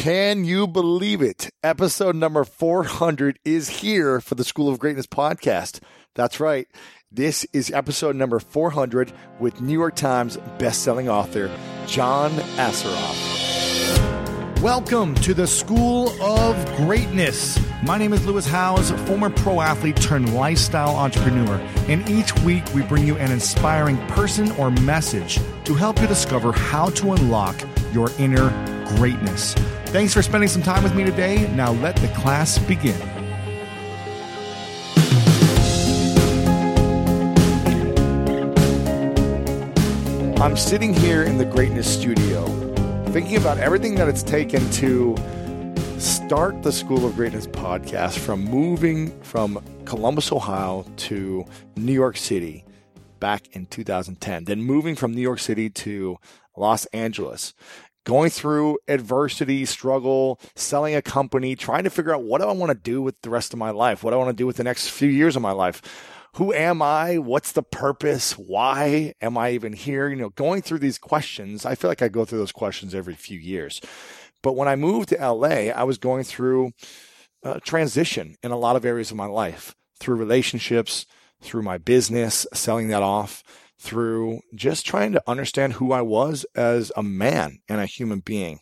Can you believe it? Episode number 400 is here for the School of Greatness podcast. That's right. This is episode number 400 with New York Times bestselling author John Assaraf. Welcome to the School of Greatness. My name is Lewis Howes, former pro athlete turned lifestyle entrepreneur. And each week we bring you an inspiring person or message to help you discover how to unlock your inner greatness. Thanks for spending some time with me today. Now let the class begin. I'm sitting here in the Greatness Studio thinking about everything that it's taken to start the School of Greatness podcast from moving from Columbus, Ohio to New York City back in 2010, then moving from New York City to Los Angeles, going through adversity, struggle, selling a company, trying to figure out what do I want to do with the rest of my life? What do I want to do with the next few years of my life? who am I? What's the purpose? Why am I even here? You know, going through these questions, I feel like I go through those questions every few years. But when I moved to LA, I was going through a transition in a lot of areas of my life through relationships, through my business, selling that off, through just trying to understand who I was as a man and a human being.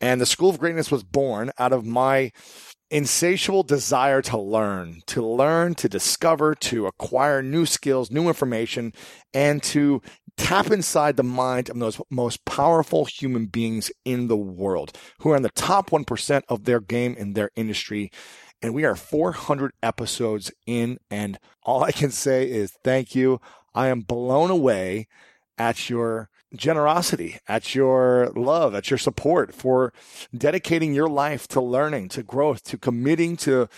And the School of Greatness was born out of my insatiable desire to learn, to learn, to discover, to acquire new skills, new information, and to tap inside the mind of those most powerful human beings in the world who are in the top 1% of their game in their industry. And we are 400 episodes in, and all I can say is thank you. I am blown away at your generosity, at your love, at your support for dedicating your life to learning, to growth, to committing to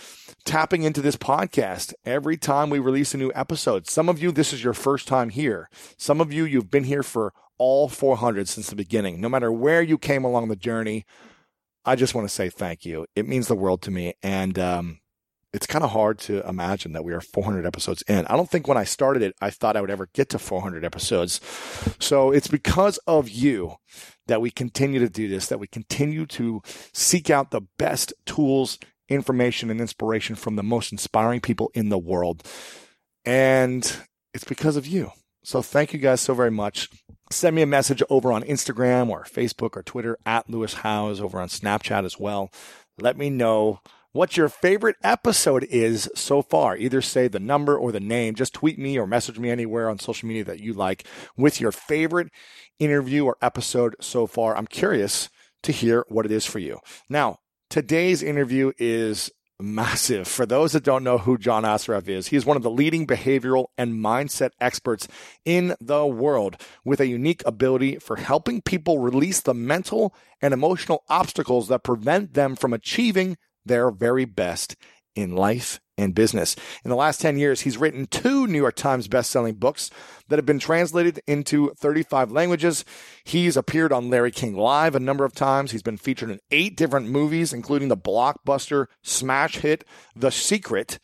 tapping into this podcast every time we release a new episode. Some of you, this is your first time here. Some of you, you've been here for all 400 since the beginning. No matter where you came along the journey, I just want to say thank you. It means the world to me. And, um, it's kind of hard to imagine that we are 400 episodes in. I don't think when I started it, I thought I would ever get to 400 episodes. So it's because of you that we continue to do this, that we continue to seek out the best tools, information, and inspiration from the most inspiring people in the world. And it's because of you. So thank you guys so very much. Send me a message over on Instagram or Facebook or Twitter at Lewis Howes over on Snapchat as well. Let me know what your favorite episode is so far. Either say the number or the name. Just tweet me or message me anywhere on social media that you like with your favorite interview or episode so far. I'm curious to hear what it is for you. Now, today's interview is massive. For those that don't know who John Assaraf is, he is one of the leading behavioral and mindset experts in the world with a unique ability for helping people release the mental and emotional obstacles that prevent them from achieving their very best in life and business. In the last 10 years, he's written two New York Times best-selling books that have been translated into 35 languages. He's appeared on Larry King Live a number of times. He's been featured in eight different movies, including the blockbuster smash hit The Secret.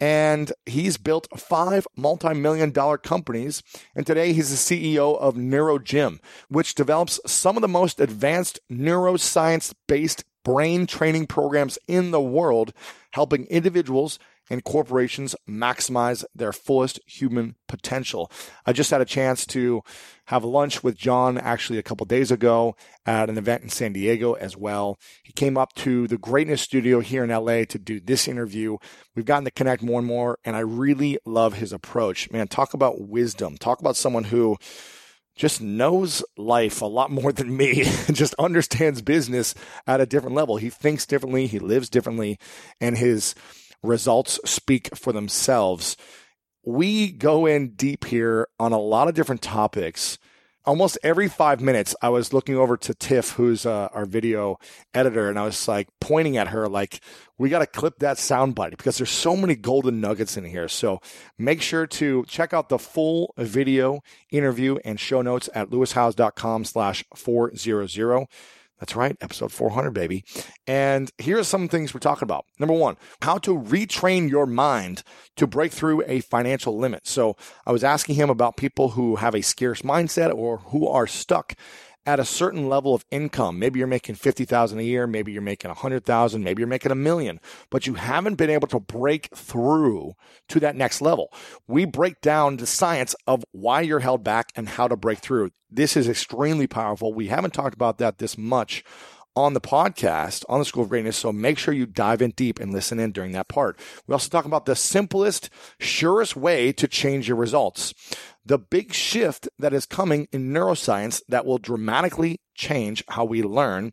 And he's built five multi-million dollar companies. And today he's the CEO of NeuroGym, which develops some of the most advanced neuroscience based brain training programs in the world, helping individuals and corporations maximize their fullest human potential. I just had a chance to have lunch with John actually a couple days ago at an event in San Diego as well. He came up to the Greatness Studio here in LA to do this interview. We've gotten to connect more and more, and I really love his approach. Man, talk about wisdom. Talk about someone who just knows life a lot more than me just understands business at a different level. He thinks differently, he lives differently, and his results speak for themselves. We go in deep here on a lot of different topics almost every five minutes, I was looking over to Tiff, who's uh, our video editor, and I was like pointing at her, like, we got to clip that soundbite because there's so many golden nuggets in here. So make sure to check out the full video interview and show notes at lewishowes.com slash 400. That's right, episode 400, baby. And here are some things we're talking about. Number one, how to retrain your mind to break through a financial limit. So I was asking him about people who have a scarce mindset or who are stuck at a certain level of income. Maybe you're making 50,000 a year, maybe you're making 100,000, maybe you're making a million, but you haven't been able to break through to that next level. We break down the science of why you're held back and how to break through. This is extremely powerful. We haven't talked about that this much on the podcast on the School of Greatness. So make sure you dive in deep and listen in during that part. We also talk about the simplest, surest way to change your results. The big shift that is coming in neuroscience that will dramatically change how we learn.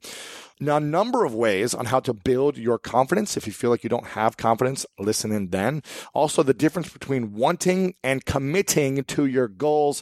Now, a number of ways on how to build your confidence. If you feel like you don't have confidence, listen in then. Also, the difference between wanting and committing to your goals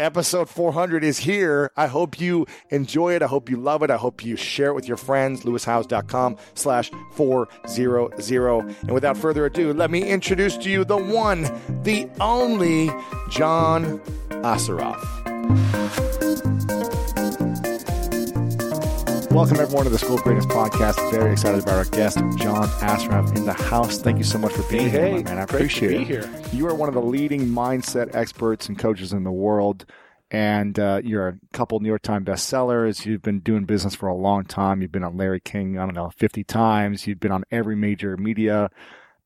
episode 400 is here. I hope you enjoy it. I hope you love it. I hope you share it with your friends. lewishowes.com slash 400. And without further ado, let me introduce to you the one, the only John Assaraf. Welcome everyone to the School of Greatness podcast. Very excited about our guest, John Assaraf, in the house. Thank you so much for being hey, here, man. I appreciate it. Here. You are one of the leading mindset experts and coaches in the world, and uh, you're a couple New York Times bestsellers. You've been doing business for a long time. You've been on Larry King, I don't know, 50 times. You've been on every major media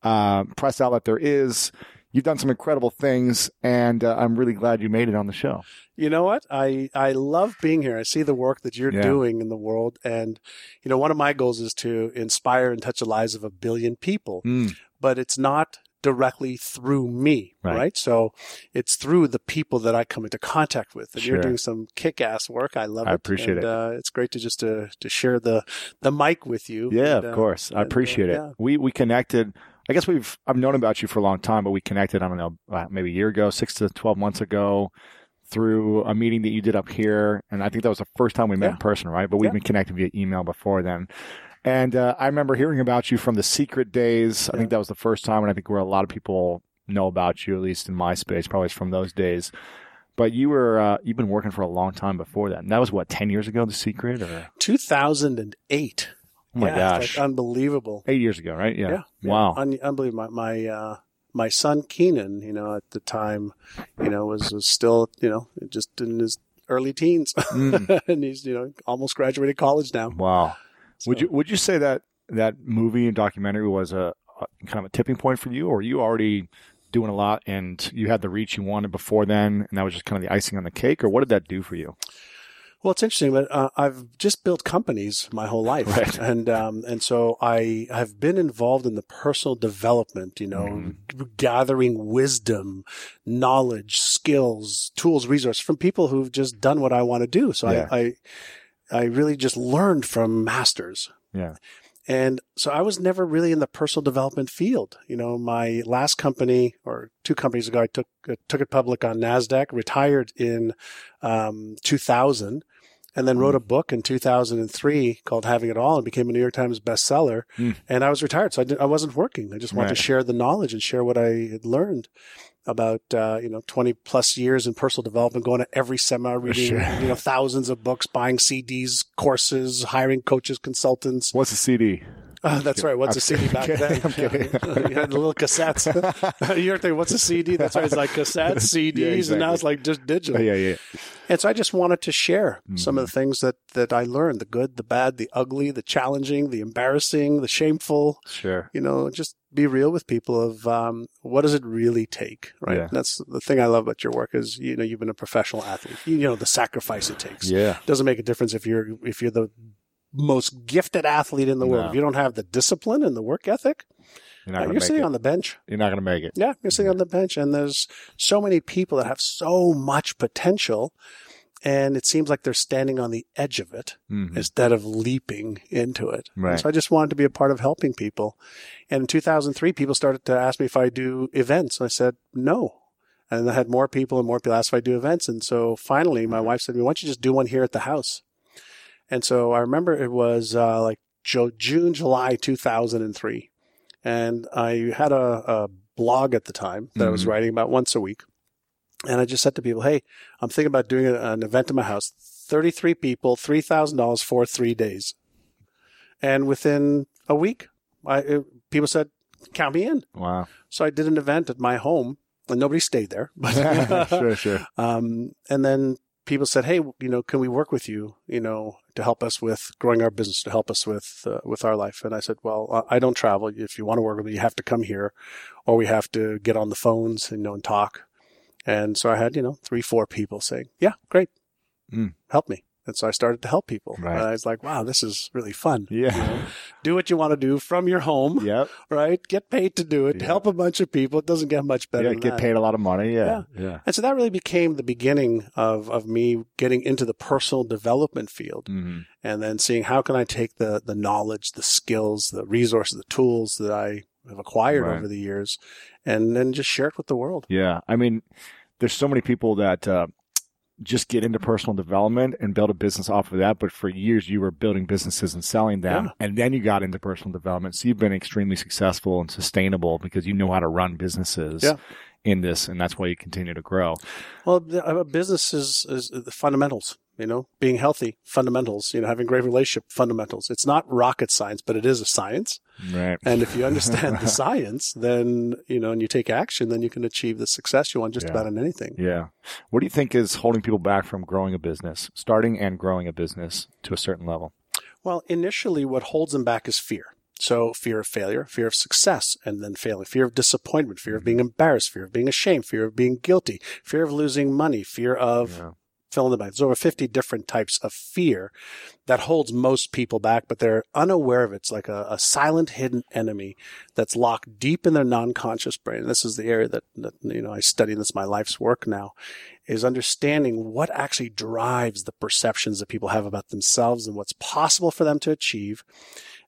uh, press outlet there is. You've done some incredible things, and uh, I'm really glad you made it on the show. You know what? I, I love being here. I see the work that you're Yeah. doing in the world. And, you know, one of my goals is to inspire and touch the lives of a billion people, Mm, but it's not directly through me, Right. right? So it's through the people that I come into contact with. And Sure. you're doing some kick ass work. I love I it. I appreciate and, it. Uh, it's great to just to, to share the, the mic with you. Yeah, And, of uh, course. I and, uh, appreciate it. yeah. We we connected. I guess we've I've known about you for a long time, but we connected. I don't know, uh, maybe a year ago, six to twelve months ago, through a meeting that you did up here, and I think that was the first time we met Yeah. in person, right? But we've Yeah. been connected via email before then. And uh, I remember hearing about you from the Secret Days. I think that was the first time, and I think where a lot of people know about you, at least in my space, probably from those days. But you were uh, you've been working for a long time before that. And that was what ten years ago, the Secret, or 2008. Oh my Yeah, gosh, like unbelievable. eight years ago, right? Yeah. Yeah. Wow. Un- unbelievable. My, my, uh, my son Keenan, you know, at the time, you know, was, was still, you know, just in his early teens, Mm. and he's, you know, almost graduated college now. Wow. Would you would you say that that movie and documentary was a, a kind of a tipping point for you, or were you already doing a lot and you had the reach you wanted before then, and that was just kind of the icing on the cake, or what did that do for you? Well, it's interesting, but uh, I've just built companies my whole life, Right. and um, and so I have been involved in the personal development. You know, Mm-hmm. gathering wisdom, knowledge, skills, tools, resources from people who've just done what I want to do. So Yeah. I, I I really just learned from masters. Yeah. And so I was never really in the personal development field. You know, my last company or two companies ago, I took uh, took it public on Nasdaq, retired in um, 2000, and then wrote a book in 2003 called Having It All, and became a New York Times bestseller. Mm. And I was retired, so I, didn't, I wasn't working. I just wanted Right. to share the knowledge and share what I had learned about uh, you know 20 plus years in personal development, going to every seminar, reading Sure. you know thousands of books, buying CDs, courses, hiring coaches, consultants. What's a CD? Oh, that's right. What's a CD back kidding. then? I'm kidding. you had the little cassettes. You're thinking, what's a CD? That's right. It's like cassettes, CDs, and now it's like just digital. yeah, yeah. And so I just wanted to share some Mm-hmm. of the things that, that I learned the good, the bad, the ugly, the challenging, the embarrassing, the shameful. Sure. You know, just be real with people of um, what does it really take, right? Yeah. That's the thing I love about your work is you know you've been a professional athlete. You know the sacrifice it takes. Yeah. it doesn't make a difference if you're if you're the most gifted athlete in the world. If you don't have the discipline and the work ethic, You're not uh, you're make sitting it. on the bench. You're not gonna make it. Yeah, you're sitting on the bench, and there's so many people that have so much potential, and it seems like they're standing on the edge of it Mhm. instead of leaping into it. And Right. So I just wanted to be a part of helping people. And in 2003, people started to ask me if I do events. And I said, no. And I had more people and more people ask if I do events. And so finally, my wife said to me, why don't you just do one here at the house? And so I remember it was uh, like Jo- June, July 2003. And I had a, a blog at the time that I was Mhm. writing about once a week. And I just said to people, hey, I'm thinking about doing a- an event in my house. 33 people, $3,000 for three days. And within a week, I, it, people said, count me in. Wow. So I did an event at my home and nobody stayed there. But, sure, sure. um, and then people said, Hey, you know, can we work with you, you know, to help us with growing our business, to help us with, uh, with our life? And I said, well, I don't travel. If you want to work with me, you have to come here or we have to get on the phones and, you know, and talk. And so I had, you know, three, four people saying, yeah, great. Mm. Help me. And so I started to help people. Right. And I was like, wow, this is really fun. Yeah. Do what you want to do from your home, yep. right? Get paid to do it, Yeah. help a bunch of people. It doesn't get much better Yeah. Get that. paid a lot of money. Yeah. Yeah. And so that really became the beginning of, of me getting into the personal development field hmm and then seeing how can I take the, the knowledge, the skills, the resources, the tools that I have acquired Right. over the years and then just share it with the world. Yeah. I mean, there's so many people that uh, just get into personal development and build a business off of that. But for years, you were building businesses and selling them, Yeah. and then you got into personal development. So you've been extremely successful and sustainable because you know how to run businesses. Yeah. In this, and that's why you continue to grow. Well, the- a business is, is the fundamentals, you know, being healthy, fundamentals, you know, having great relationship, fundamentals. It's not rocket science, but it is a science. Right. And if you understand the science, then, you know, and you take action, then you can achieve the success you want just Yeah. about in anything. Yeah. What do you think is holding people back from growing a business, starting and growing a business to a certain level? Well, initially, what holds them back is fear. So, fear of failure, fear of success, and then failing, fear of disappointment, fear of mm-hmm. being embarrassed, fear of being ashamed, fear of being guilty, fear of losing money, fear of Yeah. Fill in the blank. There's over 50 different types of fear that holds most people back, but they're unaware of it. It's like a, a silent, hidden enemy that's locked deep in their non-conscious brain. And this is the area that, that, you know, I study, and this is my life's work now, is understanding what actually drives the perceptions that people have about themselves and what's possible for them to achieve.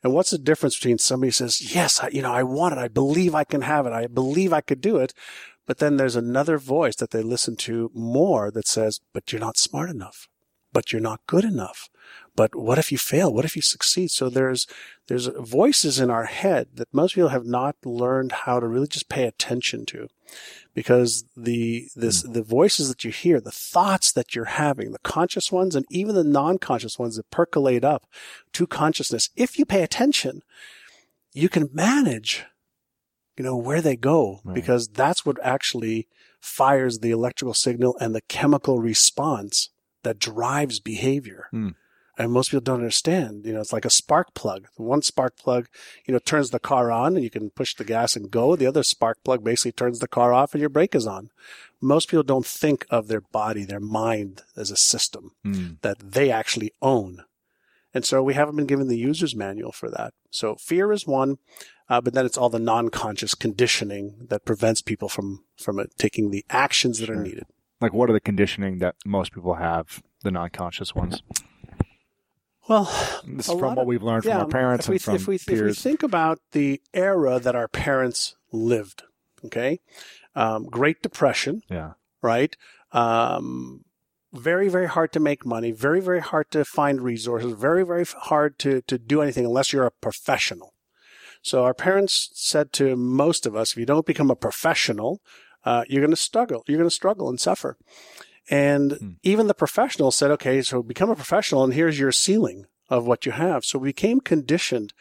And what's the difference between somebody says, yes, I, you know, I want it. I believe I can have it. I believe I could do it. But then there's another voice that they listen to more that says, but you're not smart enough. But you're not good enough. But what if you fail? What if you succeed? So there's, there's voices in our head that most people have not learned how to really just pay attention to because the, this, hmm. the voices that you hear, the thoughts that you're having, the conscious ones and even the non-conscious ones that percolate up to consciousness, if you pay attention, you can manage you know, where they go Right. because that's what actually fires the electrical signal and the chemical response that drives behavior. Hmm. And most people don't understand, you know, it's like a spark plug. One spark plug, you know, turns the car on and you can push the gas and go. The other spark plug basically turns the car off and your brake is on. Most people don't think of their body, their mind as a system Mm. that they actually own. And so we haven't been given the user's manual for that. So fear is one, uh, but then it's all the non-conscious conditioning that prevents people from from it, taking the actions that are needed. Like, what are the conditioning that most people have, the non-conscious ones? Well, This is from what of- we've learned from our parents and from if we, if we think about the era that our parents lived, okay, um, Great Depression, yeah. right? Um, very, very hard to make money. Very, very hard to find resources. Very, very hard to to do anything unless you're a professional. So our parents said to most of us, if you don't become a professional, uh, you're going to struggle. You're going to struggle and suffer. And Hmm. even the professionals said, okay, so become a professional and here's your ceiling of what you have. So we became conditioned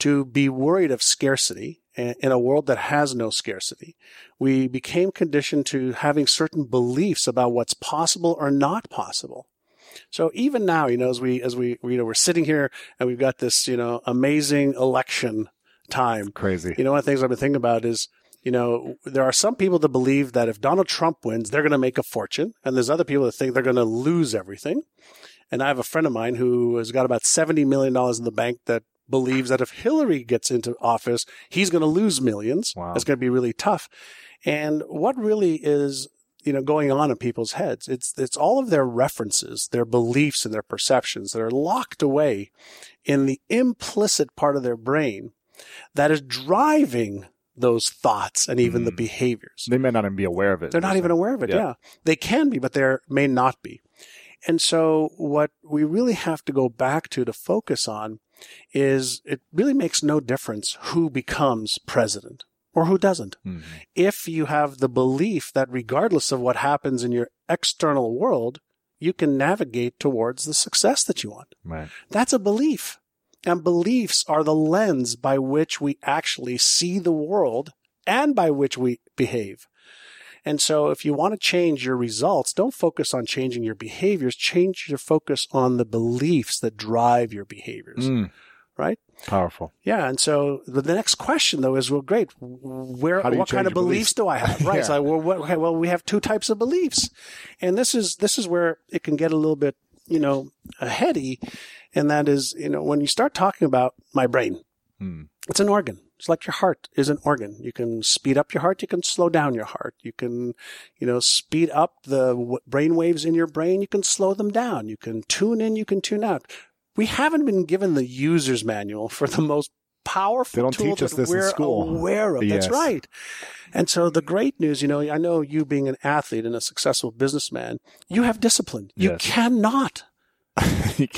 to be worried of scarcity in a world that has no scarcity. We became conditioned to having certain beliefs about what's possible or not possible. So even now, you know, as we, as we, you know, we're sitting here and we've got this, you know, amazing election time. Crazy. You know, one of the things I've been thinking about is, you know, there are some people that believe that if Donald Trump wins, they're going to make a fortune. And there's other people that think they're going to lose everything. And I have a friend of mine who has got about $70 million in the bank that believes that if Hillary gets into office, he's going to lose millions. Wow. It's going to be really tough. And what really is you know going on in people's heads it's it's all of their references their beliefs and their perceptions that are locked away in the implicit part of their brain that is driving those thoughts and even mm. the behaviors they may not even be aware of it they're not even aware of it yeah. yeah they can be but they may not be and so what we really have to go back to to focus on is it really makes no difference who becomes president or who doesn't. Mm-hmm. If you have the belief that regardless of what happens in your external world, you can navigate towards the success that you want. Right. That's a belief. And beliefs are the lens by which we actually see the world and by which we behave. And so if you want to change your results, don't focus on changing your behaviors, change your focus on the beliefs that drive your behaviors. Mm. Right? Powerful. Yeah. And so the next question though is, well, great. Where, what kind of beliefs, beliefs, do I have? Right. yeah. So, well, what, okay, well, we have two types of beliefs. And this is, this is where it can get a little bit, you know, heady. And that is, you know, when you start talking about my brain, hmm. it's an organ. It's like your heart is an organ. You can speed up your heart. You can slow down your heart. You can, you know, speed up the brain waves in your brain. You can slow them down. You can tune in. You can tune out. We haven't been given the user's manual for the most powerful they don't tool teach us this we're in school. aware of. Yes. That's right. And so the great news, you know, I know you being an athlete and a successful businessman, you have discipline. You cannot you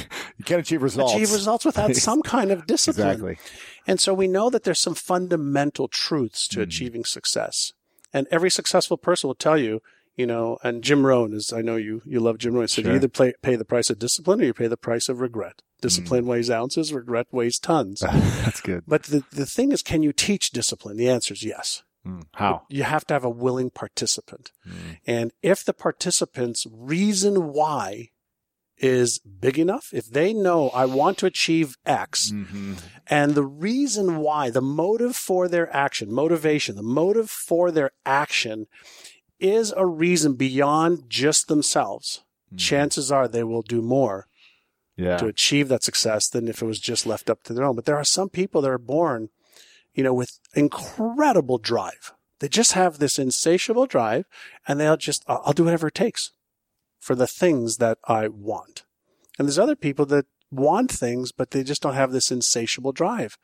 can't achieve results. Achieve results without some kind of discipline. Exactly. And so we know that there's some fundamental truths to mm. achieving success. And every successful person will tell you, you know, and Jim Rohn is, I know you, you love Jim Rohn. So sure. you either play, pay the price of discipline or you pay the price of regret. Discipline mm. weighs ounces, regret weighs tons. That's good. But the, the thing is, can you teach discipline? The answer is yes. Mm. How? You have to have a willing participant. Mm. And if the participant's reason why is big enough, if they know I want to achieve X, mm-hmm. and the reason why, the motive for their action, motivation, the motive for their action is a reason beyond just themselves, mm-hmm. chances are they will do more yeah. to achieve that success than if it was just left up to their own. But there are some people that are born, you know, with incredible drive. They just have this insatiable drive and they'll just, I'll do whatever it takes for the things that I want. And there's other people that want things, but they just don't have this insatiable drive.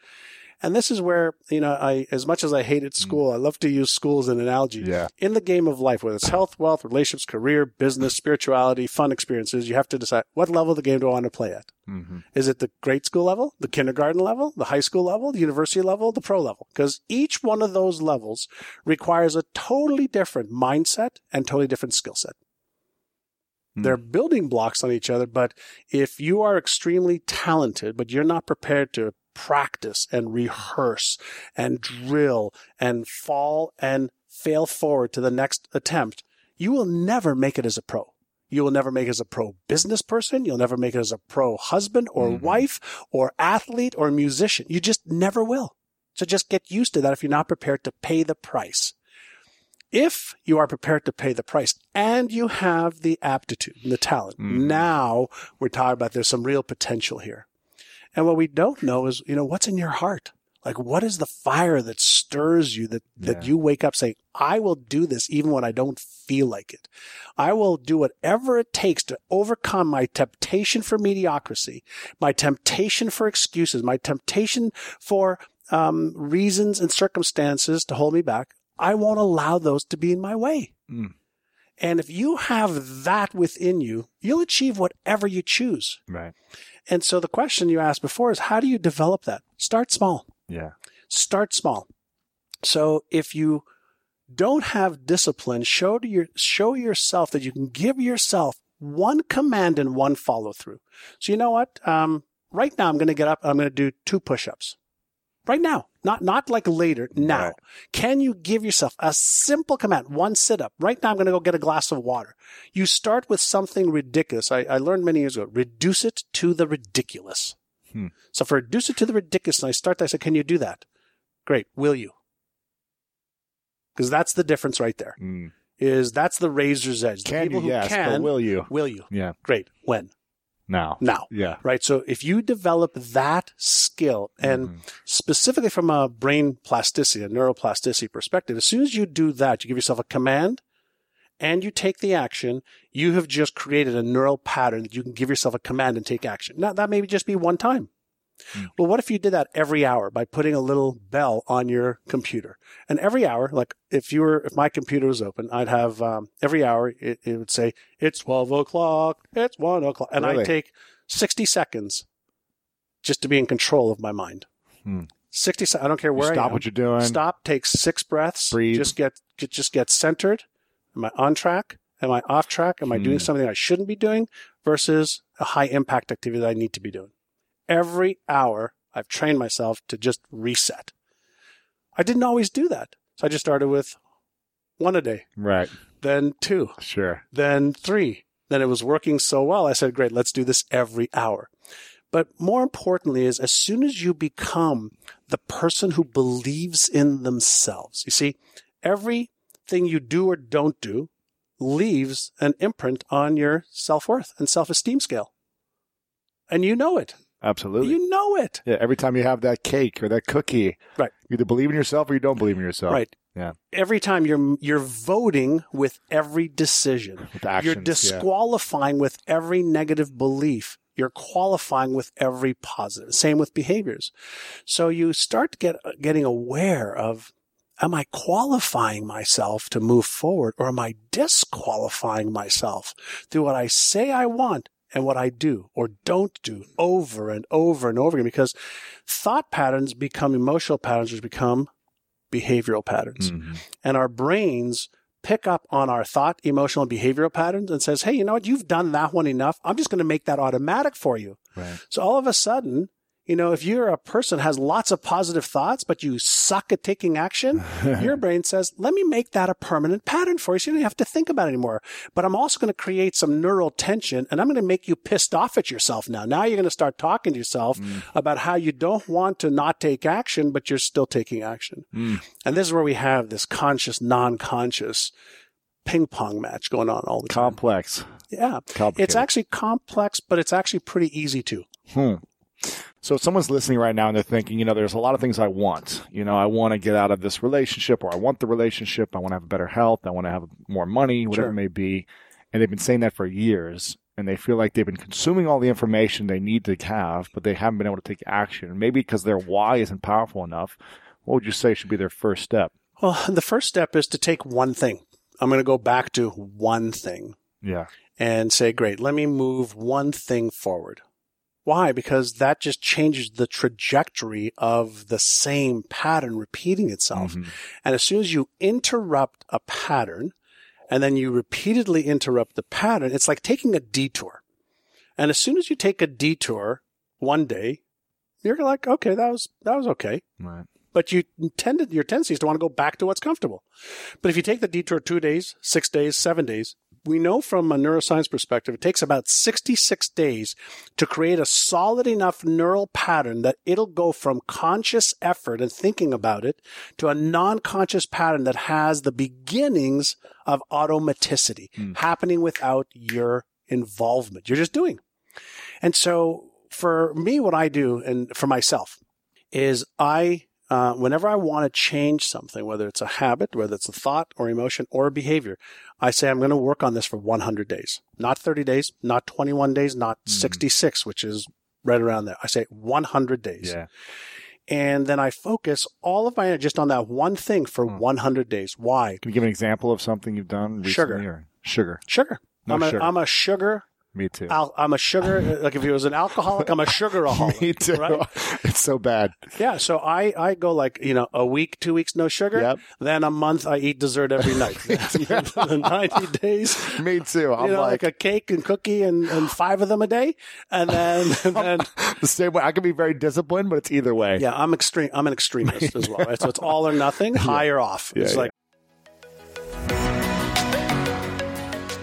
And this is where, you know, I, as much as I hated mm. school, I love to use school as an analogy. Yeah. In the game of life, whether it's health, wealth, relationships, career, business, spirituality, fun experiences, you have to decide what level of the game do I want to play at? Mm-hmm. Is it the grade school level, the kindergarten level, the high school level, the university level, the pro level? Because each one of those levels requires a totally different mindset and totally different skill set. Hmm. They're building blocks on each other, but if you are extremely talented, but you're not prepared to practice and rehearse and drill and fall and fail forward to the next attempt, you will never make it as a pro. You will never make it as a pro business person. You'll never make it as a pro husband or mm-hmm. wife or athlete or musician. You just never will. So just get used to that if you're not prepared to pay the price if you are prepared to pay the price and you have the aptitude and the talent, mm. now we're talking about there's some real potential here. And what we don't know is, you know, what's in your heart? Like, what is the fire that stirs you that, that yeah. you wake up saying, I will do this even when I don't feel like it. I will do whatever it takes to overcome my temptation for mediocrity, my temptation for excuses, my temptation for um, reasons and circumstances to hold me back. I won't allow those to be in my way. Mm. And if you have that within you, you'll achieve whatever you choose. Right. And so the question you asked before is how do you develop that? Start small. Yeah. Start small. So if you don't have discipline, show to your show yourself that you can give yourself one command and one follow through. So you know what? Um, right now I'm going to get up. I'm going to do two push-ups. Right now, not not like later. Now, Right. can you give yourself a simple command, one sit-up? Right now, I'm going to go get a glass of water. You start with something ridiculous. I, I learned many years ago. Reduce it to the ridiculous. Hmm. So I reduce it to the ridiculous, and I start, I said, "Can you do that?" Great. Will you? Because that's the difference right there. Mm. Is that's the razor's edge. The Can people you? who Yes. can, will you? will you? Yeah. Great. When? Now. Now. Yeah. Right. So if you develop that skill and Mhm. specifically from a brain plasticity, a neuroplasticity perspective, as soon as you do that, you give yourself a command and you take the action, you have just created a neural pattern that you can give yourself a command and take action. Now that may just be one time. Well, what if you did that every hour by putting a little bell on your computer? And every hour, like if you were, if my computer was open, I'd have um, every hour it, it would say it's twelve o'clock, it's one o'clock, and Really? I'd take sixty seconds just to be in control of my mind. Hmm. Sixty. se- I don't care You where I stop am. what you're doing. Stop. Take six breaths. Breathe. Just get, get just get centered. Am I on track? Am I off track? Am I doing Hmm. something I shouldn't be doing versus a high impact activity that I need to be doing? Every hour, I've trained myself to just reset. I didn't always do that. So I just started with one a day, Right. then two, Sure. then three. Then it was working so well. I said, great, let's do this every hour. But more importantly is as soon as you become the person who believes in themselves, you see, everything you do or don't do leaves an imprint on your self-worth and self-esteem scale. And you know it. Absolutely. You know it. yeah. Every time you have that cake or that cookie, Right. you either believe in yourself or you don't believe in yourself. Right. Yeah. Every time you're you're voting with every decision. With You're actions. yeah. disqualifying with every negative belief. You're qualifying with every positive. Same with behaviors. So you start to get getting aware of am I qualifying myself to move forward or am I disqualifying myself through what I say I want and what I do or don't do over and over and over again because thought patterns become emotional patterns which become behavioral patterns Mhm. and our brains pick up on our thought, emotional, and behavioral patterns and says, Hey, you know what? You've done that one enough. I'm just going to make that automatic for you. Right. So all of a sudden, you know, if you're a person has lots of positive thoughts, but you suck at taking action, your brain says, let me make that a permanent pattern for you. So you don't have to think about it anymore. But I'm also going to create some neural tension and I'm going to make you pissed off at yourself now. Now you're going to start talking to yourself about how you don't want to not take action, but you're still taking action. Mm. And this is where we have this conscious, non-conscious ping pong match going on all the time. Complex. yeah. It's actually complex, but it's actually pretty easy too. Hmm. So if someone's listening right now and they're thinking, you know, there's a lot of things I want. You know, I want to get out of this relationship or I want the relationship. I want to have better health. I want to have more money, whatever Sure. it may be. And they've been saying that for years and they feel like they've been consuming all the information they need to have, but they haven't been able to take action. Maybe because their why isn't powerful enough. What would you say should be their first step? Well, the first step is to take one thing. I'm going to go back to one thing Yeah. and say, great, let me move one thing forward. Why? Because that just changes the trajectory of the same pattern repeating itself. Mhm. And as soon as you interrupt a pattern and then you repeatedly interrupt the pattern, it's like taking a detour. And as soon as you take a detour one day, you're like, okay, that was, that was okay. Right. But you tended, your tendency is to want to go back to what's comfortable. But if you take the detour two days, six days, seven days, we know from a neuroscience perspective, it takes about 66 days to create a solid enough neural pattern that it'll go from conscious effort and thinking about it to a non-conscious pattern that has the beginnings of automaticity hmm. happening without your involvement. You're just doing. And so for me, what I do and for myself is I, uh, whenever I want to change something, whether it's a habit, whether it's a thought or emotion or a behavior, I say I'm going to work on this for 100 days, not 30 days, not 21 days, not 66, which is right around there. I say 100 days. Yeah. And then I focus all of my energy just on that one thing for 100 days. Why? Can you give an example of something you've done recently? Sugar. Or sugar. Sugar. No I'm, a, sugar. I'm a sugar Me too. Al- I'm a sugar. Uh, like if he was an alcoholic, I'm a sugaraholic. Me too. Right? It's so bad. Yeah. So I I go like you know a week, two weeks no sugar. Yep. Then a month I eat dessert every night. Ninety days. Me too. I'm you know, like, like, a cake and cookie and, and five of them a day, and then and then the same way. I can be very disciplined, but it's either way. yeah, I'm extreme. I'm an extremist as well. Right? So it's all or nothing, high or off. Yeah, it's yeah. like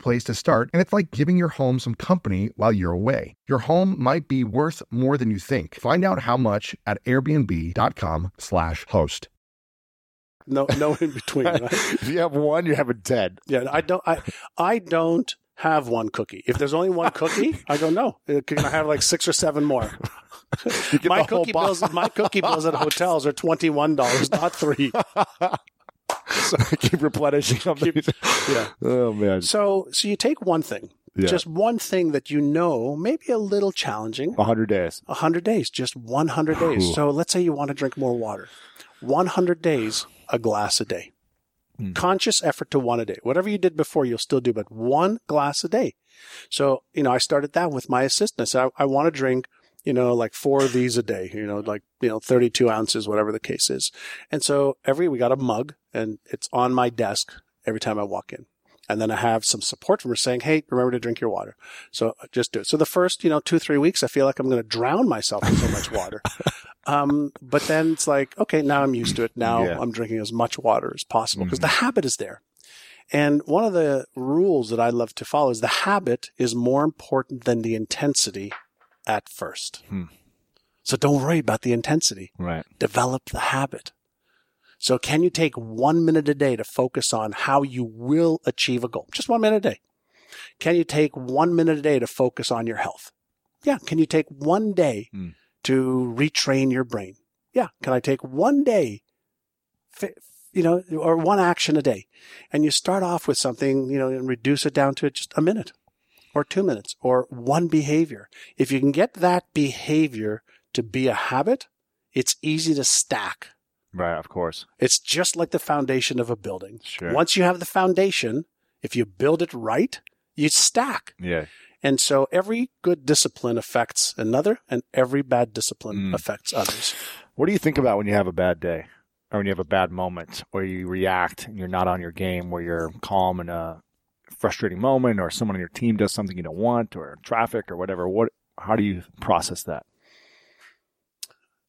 place to start, and it's like giving your home some company while you're away. Your home might be worth more than you think. Find out how much at airbnb.com/slash host. no no in between. Right? if you have one, you have a dead. Yeah, I don't. I I don't have one cookie. If there's only one cookie, I go no. Uh, Can I have like six or seven more? My cookie bills. My cookie bills at hotels are twenty one dollars, not three. So keep replenishing them. Yeah. Oh man. So so you take one thing, Yeah. just one thing that you know may be a little challenging. A hundred days. 100 days, just 100 days. So let's say you want to drink more water. 100 days, a glass a day. Hmm. Conscious effort to one a day. Whatever you did before, you'll still do, but one glass a day. So, you know, I started that with my assistant. I said, I, I want to drink, you know, like four of these a day, you know, like, you know, 32 ounces, whatever the case is. And so every, we got a mug and it's on my desk every time I walk in. And then I have some support from her saying, Hey, remember to drink your water. So uh, just do it. So the first, you know, two, three weeks, I feel like I'm going to drown myself in so much water. Um, but then it's like, okay, now I'm used to it. Now Yeah. I'm drinking as much water as possible because the habit is there. And one of the rules that I love to follow is the habit is more important than the intensity at first. Hmm. So don't worry about the intensity. Right. Develop the habit. So can you take one minute a day to focus on how you will achieve a goal? Just one minute a day. Can you take one minute a day to focus on your health? Yeah. Can you take one day Hmm. to retrain your brain? Yeah. Can I take one day, you know, or one action a day? And you start off with something, you know, and reduce it down to just a minute or two minutes or one behavior. If you can get that behavior to be a habit, it's easy to stack. Right. Of course. It's just like the foundation of a building. Sure. Once you have the foundation, if you build it right, you stack. Yeah. And so every good discipline affects another and every bad discipline Mm. affects others. What do you think about when you have a bad day or when you have a bad moment or you react and you're not on your game where you're calm in a frustrating moment or someone on your team does something you don't want or traffic or whatever? What, how do you process that?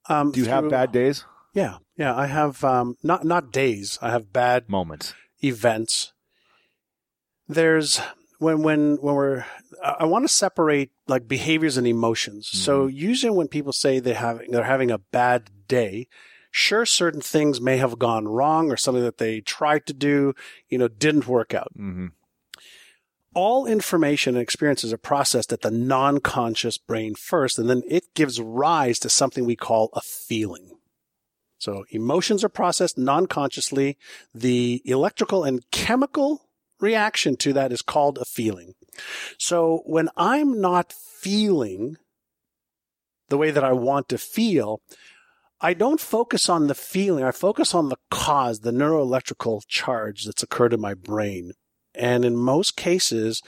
Um, Do you have bad days? Yeah. Yeah. I have, um, not, not days. I have bad Moments. events. There's when when when we're I want to separate like behaviors and emotions. So usually when people say they have they're having a bad day, sure certain things may have gone wrong or something that they tried to do, you know, didn't work out. Mm-hmm. All information and experiences are processed at the non-conscious brain first and then it gives rise to something we call a feeling. So emotions are processed non-consciously. The electrical and chemical reaction to that is called a feeling. So when I'm not feeling the way that I want to feel, I don't focus on the feeling. I focus on the cause, the neuroelectrical charge that's occurred in my brain. And in most cases,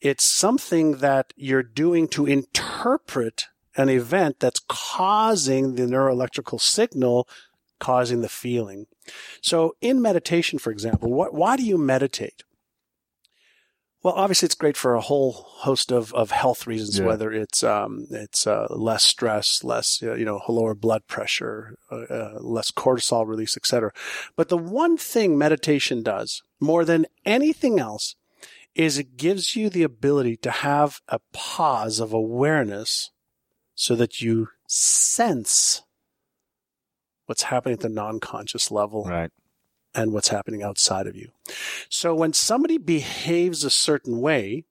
it's something that you're doing to interpret an event that's causing the neuroelectrical signal causing the feeling. So in meditation, for example, what, why do you meditate? Well, obviously, it's great for a whole host of, of health reasons. Yeah. Whether it's um, it's uh, less stress, less uh, you know, lower blood pressure, uh, uh, less cortisol release, etc. But the one thing meditation does more than anything else is it gives you the ability to have a pause of awareness, so that you sense what's happening at the non-conscious level Right. and what's happening outside of you. So when somebody behaves a certain way,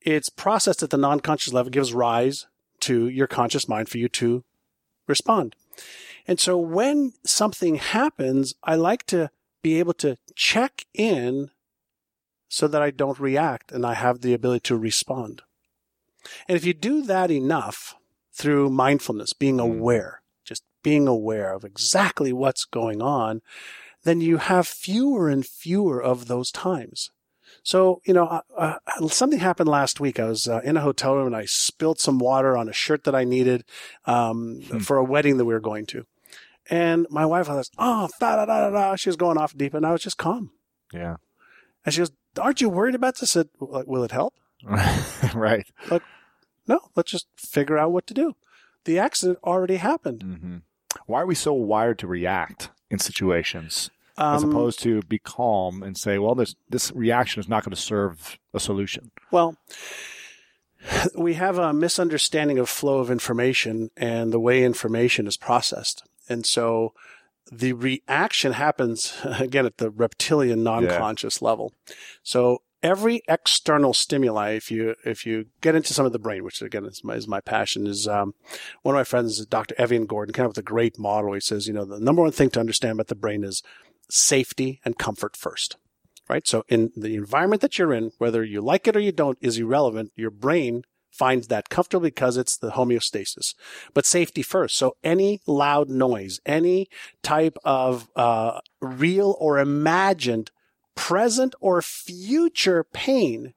it's processed at the non-conscious level, gives rise to your conscious mind for you to respond. And so when something happens, I like to be able to check in so that I don't react and I have the ability to respond. And if you do that enough through mindfulness, being aware, just being aware of exactly what's going on, then you have fewer and fewer of those times. So, you know, uh, uh, something happened last week. I was uh, in a hotel room and I spilled some water on a shirt that I needed um, for a wedding that we were going to. And my wife was, oh, da da da da. She was going off deep, and I was just calm. Yeah. And she goes, "Aren't you worried about this?" I said, will it help?" right. No, let's just figure out what to do. The accident already happened. hmm Why are we so wired to react in situations as Um, opposed to be calm and say, well, this this reaction is not going to serve a solution? Well, we have a misunderstanding of flow of information and the way information is processed. And so the reaction happens again at the reptilian non-conscious level. So every external stimuli, if you, if you get into some of the brain, which again is my, is my passion, is, um, one of my friends, is Dr. Evian Gordon, came up with a great model. He says, you know, the number one thing to understand about the brain is safety and comfort first right? So in the environment that you're in, whether you like it or you don't is irrelevant. Your brain finds that comfortable because it's the homeostasis. But safety first. So any loud noise, any type of uh, real or imagined present or future pain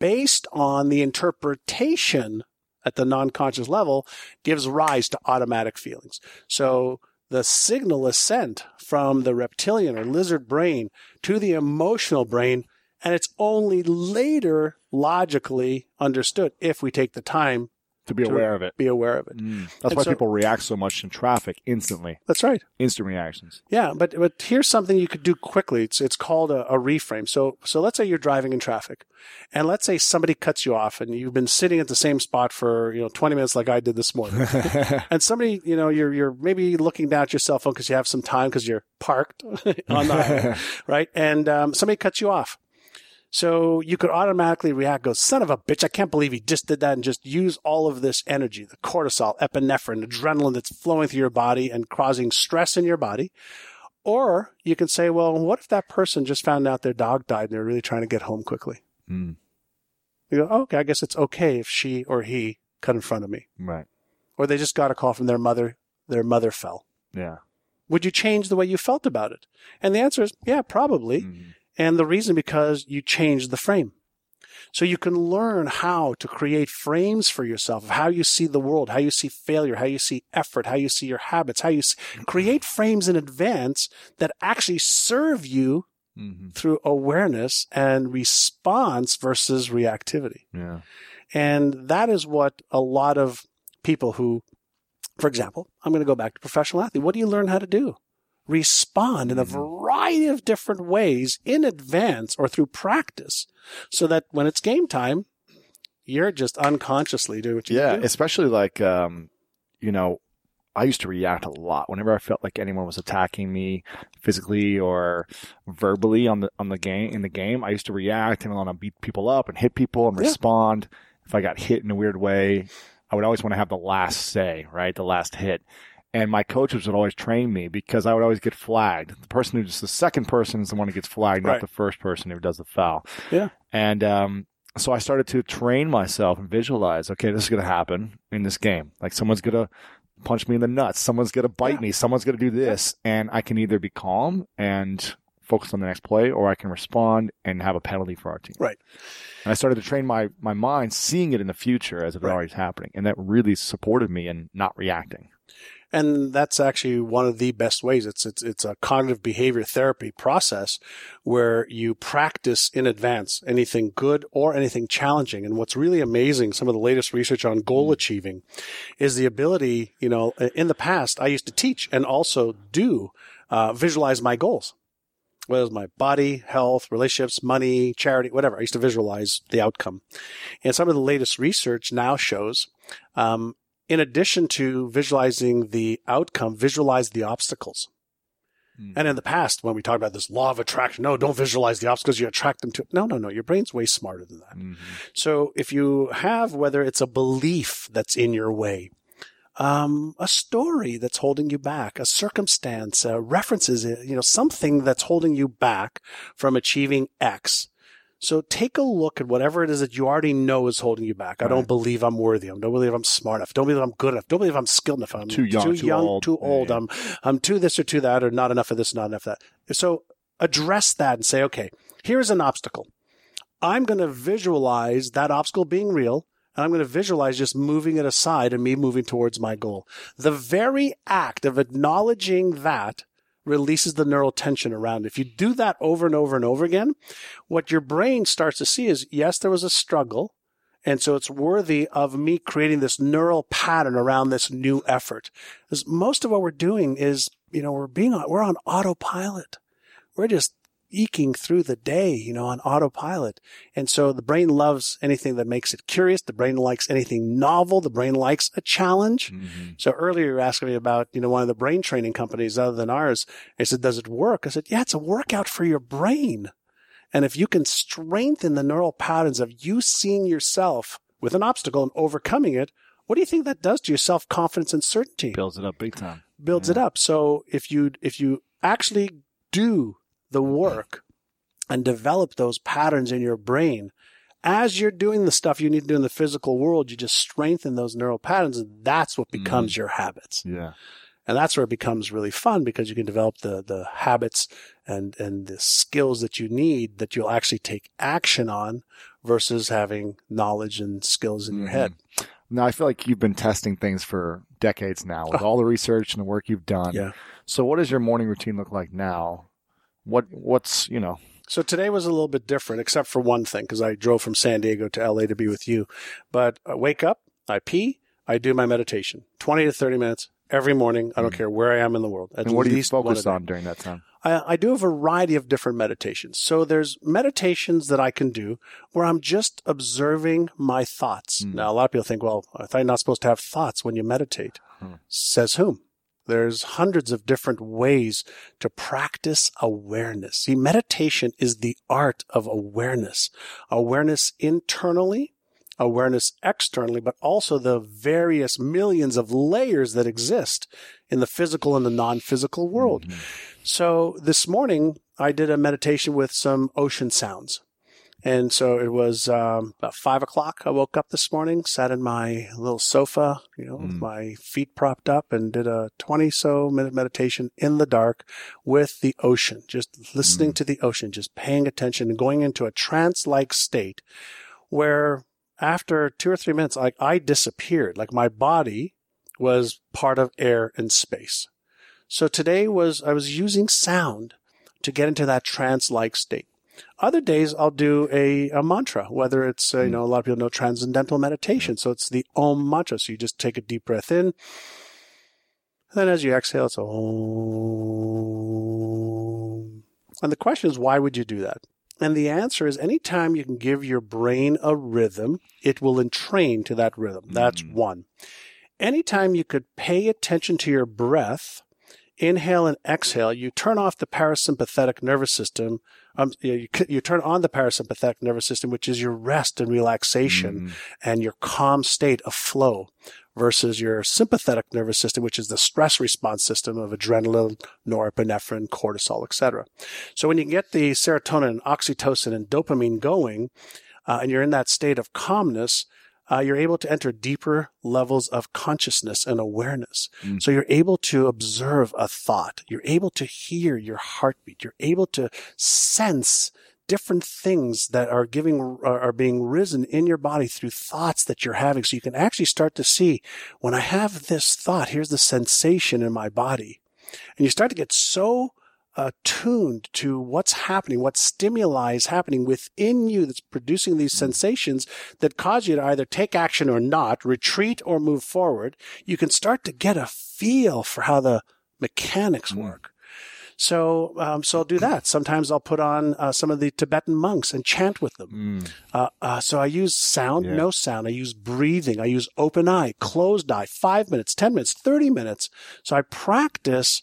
based on the interpretation at the non-conscious level gives rise to automatic feelings. So the signal is sent from the reptilian or lizard brain to the emotional brain, and it's only later logically understood if we take the time To be to aware of it. Be aware of it. That's And why so- people react so much in traffic instantly. That's right. Instant reactions. Yeah, but but here's something you could do quickly. It's it's called a, a reframe. So so let's say you're driving in traffic, and let's say somebody cuts you off, and you've been sitting at the same spot for you know 20 minutes, like I did this morning. and somebody you know you're you're maybe looking down at your cell phone because you have some time because you're parked on the highway, right? And um, somebody cuts you off. So you could automatically react, go, son of a bitch, I can't believe he just did that and just use all of this energy, the cortisol, epinephrine, adrenaline that's flowing through your body and causing stress in your body. Or you can say, well, what if that person just found out their dog died and they're really trying to get home quickly? Mm, You go, oh, okay, I guess it's okay if she or he cut in front of me. right. Or they just got a call from their mother, their mother fell. Yeah. Would you change the way you felt about it? And the answer is, yeah, probably. Mhm. And the reason because you changed the frame. So you can learn how to create frames for yourself of how you see the world, how you see failure, how you see effort, how you see your habits, how you see, create frames in advance that actually serve you Mhm. through awareness and response versus reactivity. Yeah. And that is what a lot of people who, for example, I'm going to go back to professional athlete. What do you learn how to do? Respond in a variety of different ways in advance or through practice so that when it's game time, you're just unconsciously doing what you Yeah. do. Yeah, especially like, um, you know, I used to react a lot whenever I felt like anyone was attacking me physically or verbally on the on the game in the game. I used to react and want to beat people up and hit people and Yeah. respond. If I got hit in a weird way, I would always want to have the last say, right? The last hit. And my coaches would always train me because I would always get flagged. The person who's the second person is the one who gets flagged, Right. not the first person who does the foul. Yeah. And um, so I started to train myself and visualize, okay, this is going to happen in this game. Like someone's going to punch me in the nuts. Someone's going to bite Yeah. me. Someone's going to do this. And I can either be calm and focus on the next play or I can respond and have a penalty for our team. Right. And I started to train my, my mind, seeing it in the future as if it Right. already is happening. And that really supported me in not reacting. And that's actually one of the best ways. It's it's it's a cognitive behavior therapy process where you practice in advance anything good or anything challenging. And what's really amazing, some of the latest research on goal achieving, is the ability. You know, in the past, I used to teach and also do uh, visualize my goals. Whether it was my body, health, relationships, money, charity, whatever. I used to visualize the outcome. And some of the latest research now shows um, in addition to visualizing the outcome, visualize the obstacles. And in the past, when we talked about this law of attraction, no, don't visualize the obstacles, you attract them to. No, no, no. Your brain's way smarter than that. Mhm. So if you have, whether it's a belief that's in your way, um, a story that's holding you back, a circumstance, uh, references, uh, you know, something that's holding you back from achieving X. So take a look at whatever it is that you already know is holding you back. I don't believe I'm worthy. I don't believe I'm smart enough. Don't believe I'm good enough. Don't believe I'm skilled enough. I'm Too young, too old. too old. Yeah. I'm, I'm too this or too that or not enough of this, not enough of that. So address that and say, okay, here's an obstacle. I'm going to visualize that obstacle being real. And I'm going to visualize just moving it aside and me moving towards my goal. The very act of acknowledging that releases the neural tension around. If you do that over and over and over again, what your brain starts to see is, yes, there was a struggle. And so it's worthy of me creating this neural pattern around this new effort. Because most of what we're doing is, you know, we're being on, we're on autopilot. We're just eking through the day, you know, on autopilot. And so the brain loves anything that makes it curious. The brain likes anything novel. The brain likes a challenge. Mhm. So earlier you were asking me about, you know, one of the brain training companies other than ours. I said, does it work? I said, yeah, it's a workout for your brain. And if you can strengthen the neural patterns of you seeing yourself with an obstacle and overcoming it, what do you think that does to your self confidence and certainty? Builds it up big time. builds it up. So if you if you actually do the work and develop those patterns in your brain as you're doing the stuff you need to do in the physical world, you just strengthen those neural patterns and that's what becomes mm-hmm. your habits. Yeah. And that's where it becomes really fun because you can develop the the habits and and the skills that you need that you'll actually take action on versus having knowledge and skills in your head. Mm-hmm. Now I feel like you've been testing things for decades now with all the research and the work you've done. Yeah. So what does your morning routine look like now? What what's you know So today was a little bit different, except for one thing, because I drove from San Diego to LA to be with you. But I wake up, I pee, I do my meditation, 20 to 30 minutes every morning. I don't care where I am in the world. At Mm. and what do you least one a focus on during that time? I, I do a variety of different meditations. So there's meditations that I can do where I'm just observing my thoughts. Hmm. Now, a lot of people think, well, I thought you're not supposed to have thoughts when you meditate. Hmm. Says whom? There's hundreds of different ways to practice awareness. See, meditation is the art of awareness. Awareness internally, awareness externally, but also the various millions of layers that exist in the physical and the non-physical world. Mm-hmm. So this morning I did a meditation with some ocean sounds. And so it was um, about five o'clock. I woke up this morning, sat in my little sofa, you know, with Mm. my feet propped up, and did a 20 so minute meditation in the dark with the ocean, just listening to the ocean, just paying attention and going into a trance like state where after two or three minutes, like I disappeared, like my body was part of air and space. So today was, I was using sound to get into that trance like state. Other days I'll do a, a mantra, whether it's, uh, you know, a lot of people know transcendental meditation. So it's the Om mantra. So you just take a deep breath in. And then as you exhale, it's Om. And the question is, why would you do that? And the answer is anytime you can give your brain a rhythm, it will entrain to that rhythm. That's Mm. one. Anytime you could pay attention to your breath, inhale and exhale, you turn off the parasympathetic nervous system. Um, you, you turn on the parasympathetic nervous system, which is your rest and relaxation Mm. and your calm state of flow versus your sympathetic nervous system, which is the stress response system of adrenaline, norepinephrine, cortisol, etc. So when you get the serotonin, oxytocin, and dopamine going, uh, and you're in that state of calmness, uh, you're able to enter deeper levels of consciousness and awareness. Mm. So you're able to observe a thought. You're able to hear your heartbeat. You're able to sense different things that are giving are are being risen in your body through thoughts that you're having so you can actually start to see when i have this thought here's the sensation in my body and you start to get so attuned to what's happening, what stimuli is happening within you that's producing these sensations that cause you to either take action or not, retreat or move forward. You can start to get a feel for how the mechanics Mm. work. So, um, so I'll do that. Sometimes I'll put on uh, some of the Tibetan monks and chant with them. Mm. Uh, uh, so I use sound, Yeah. no sound. I use breathing. I use open eye, closed eye, five minutes, 10 minutes, 30 minutes. So I practice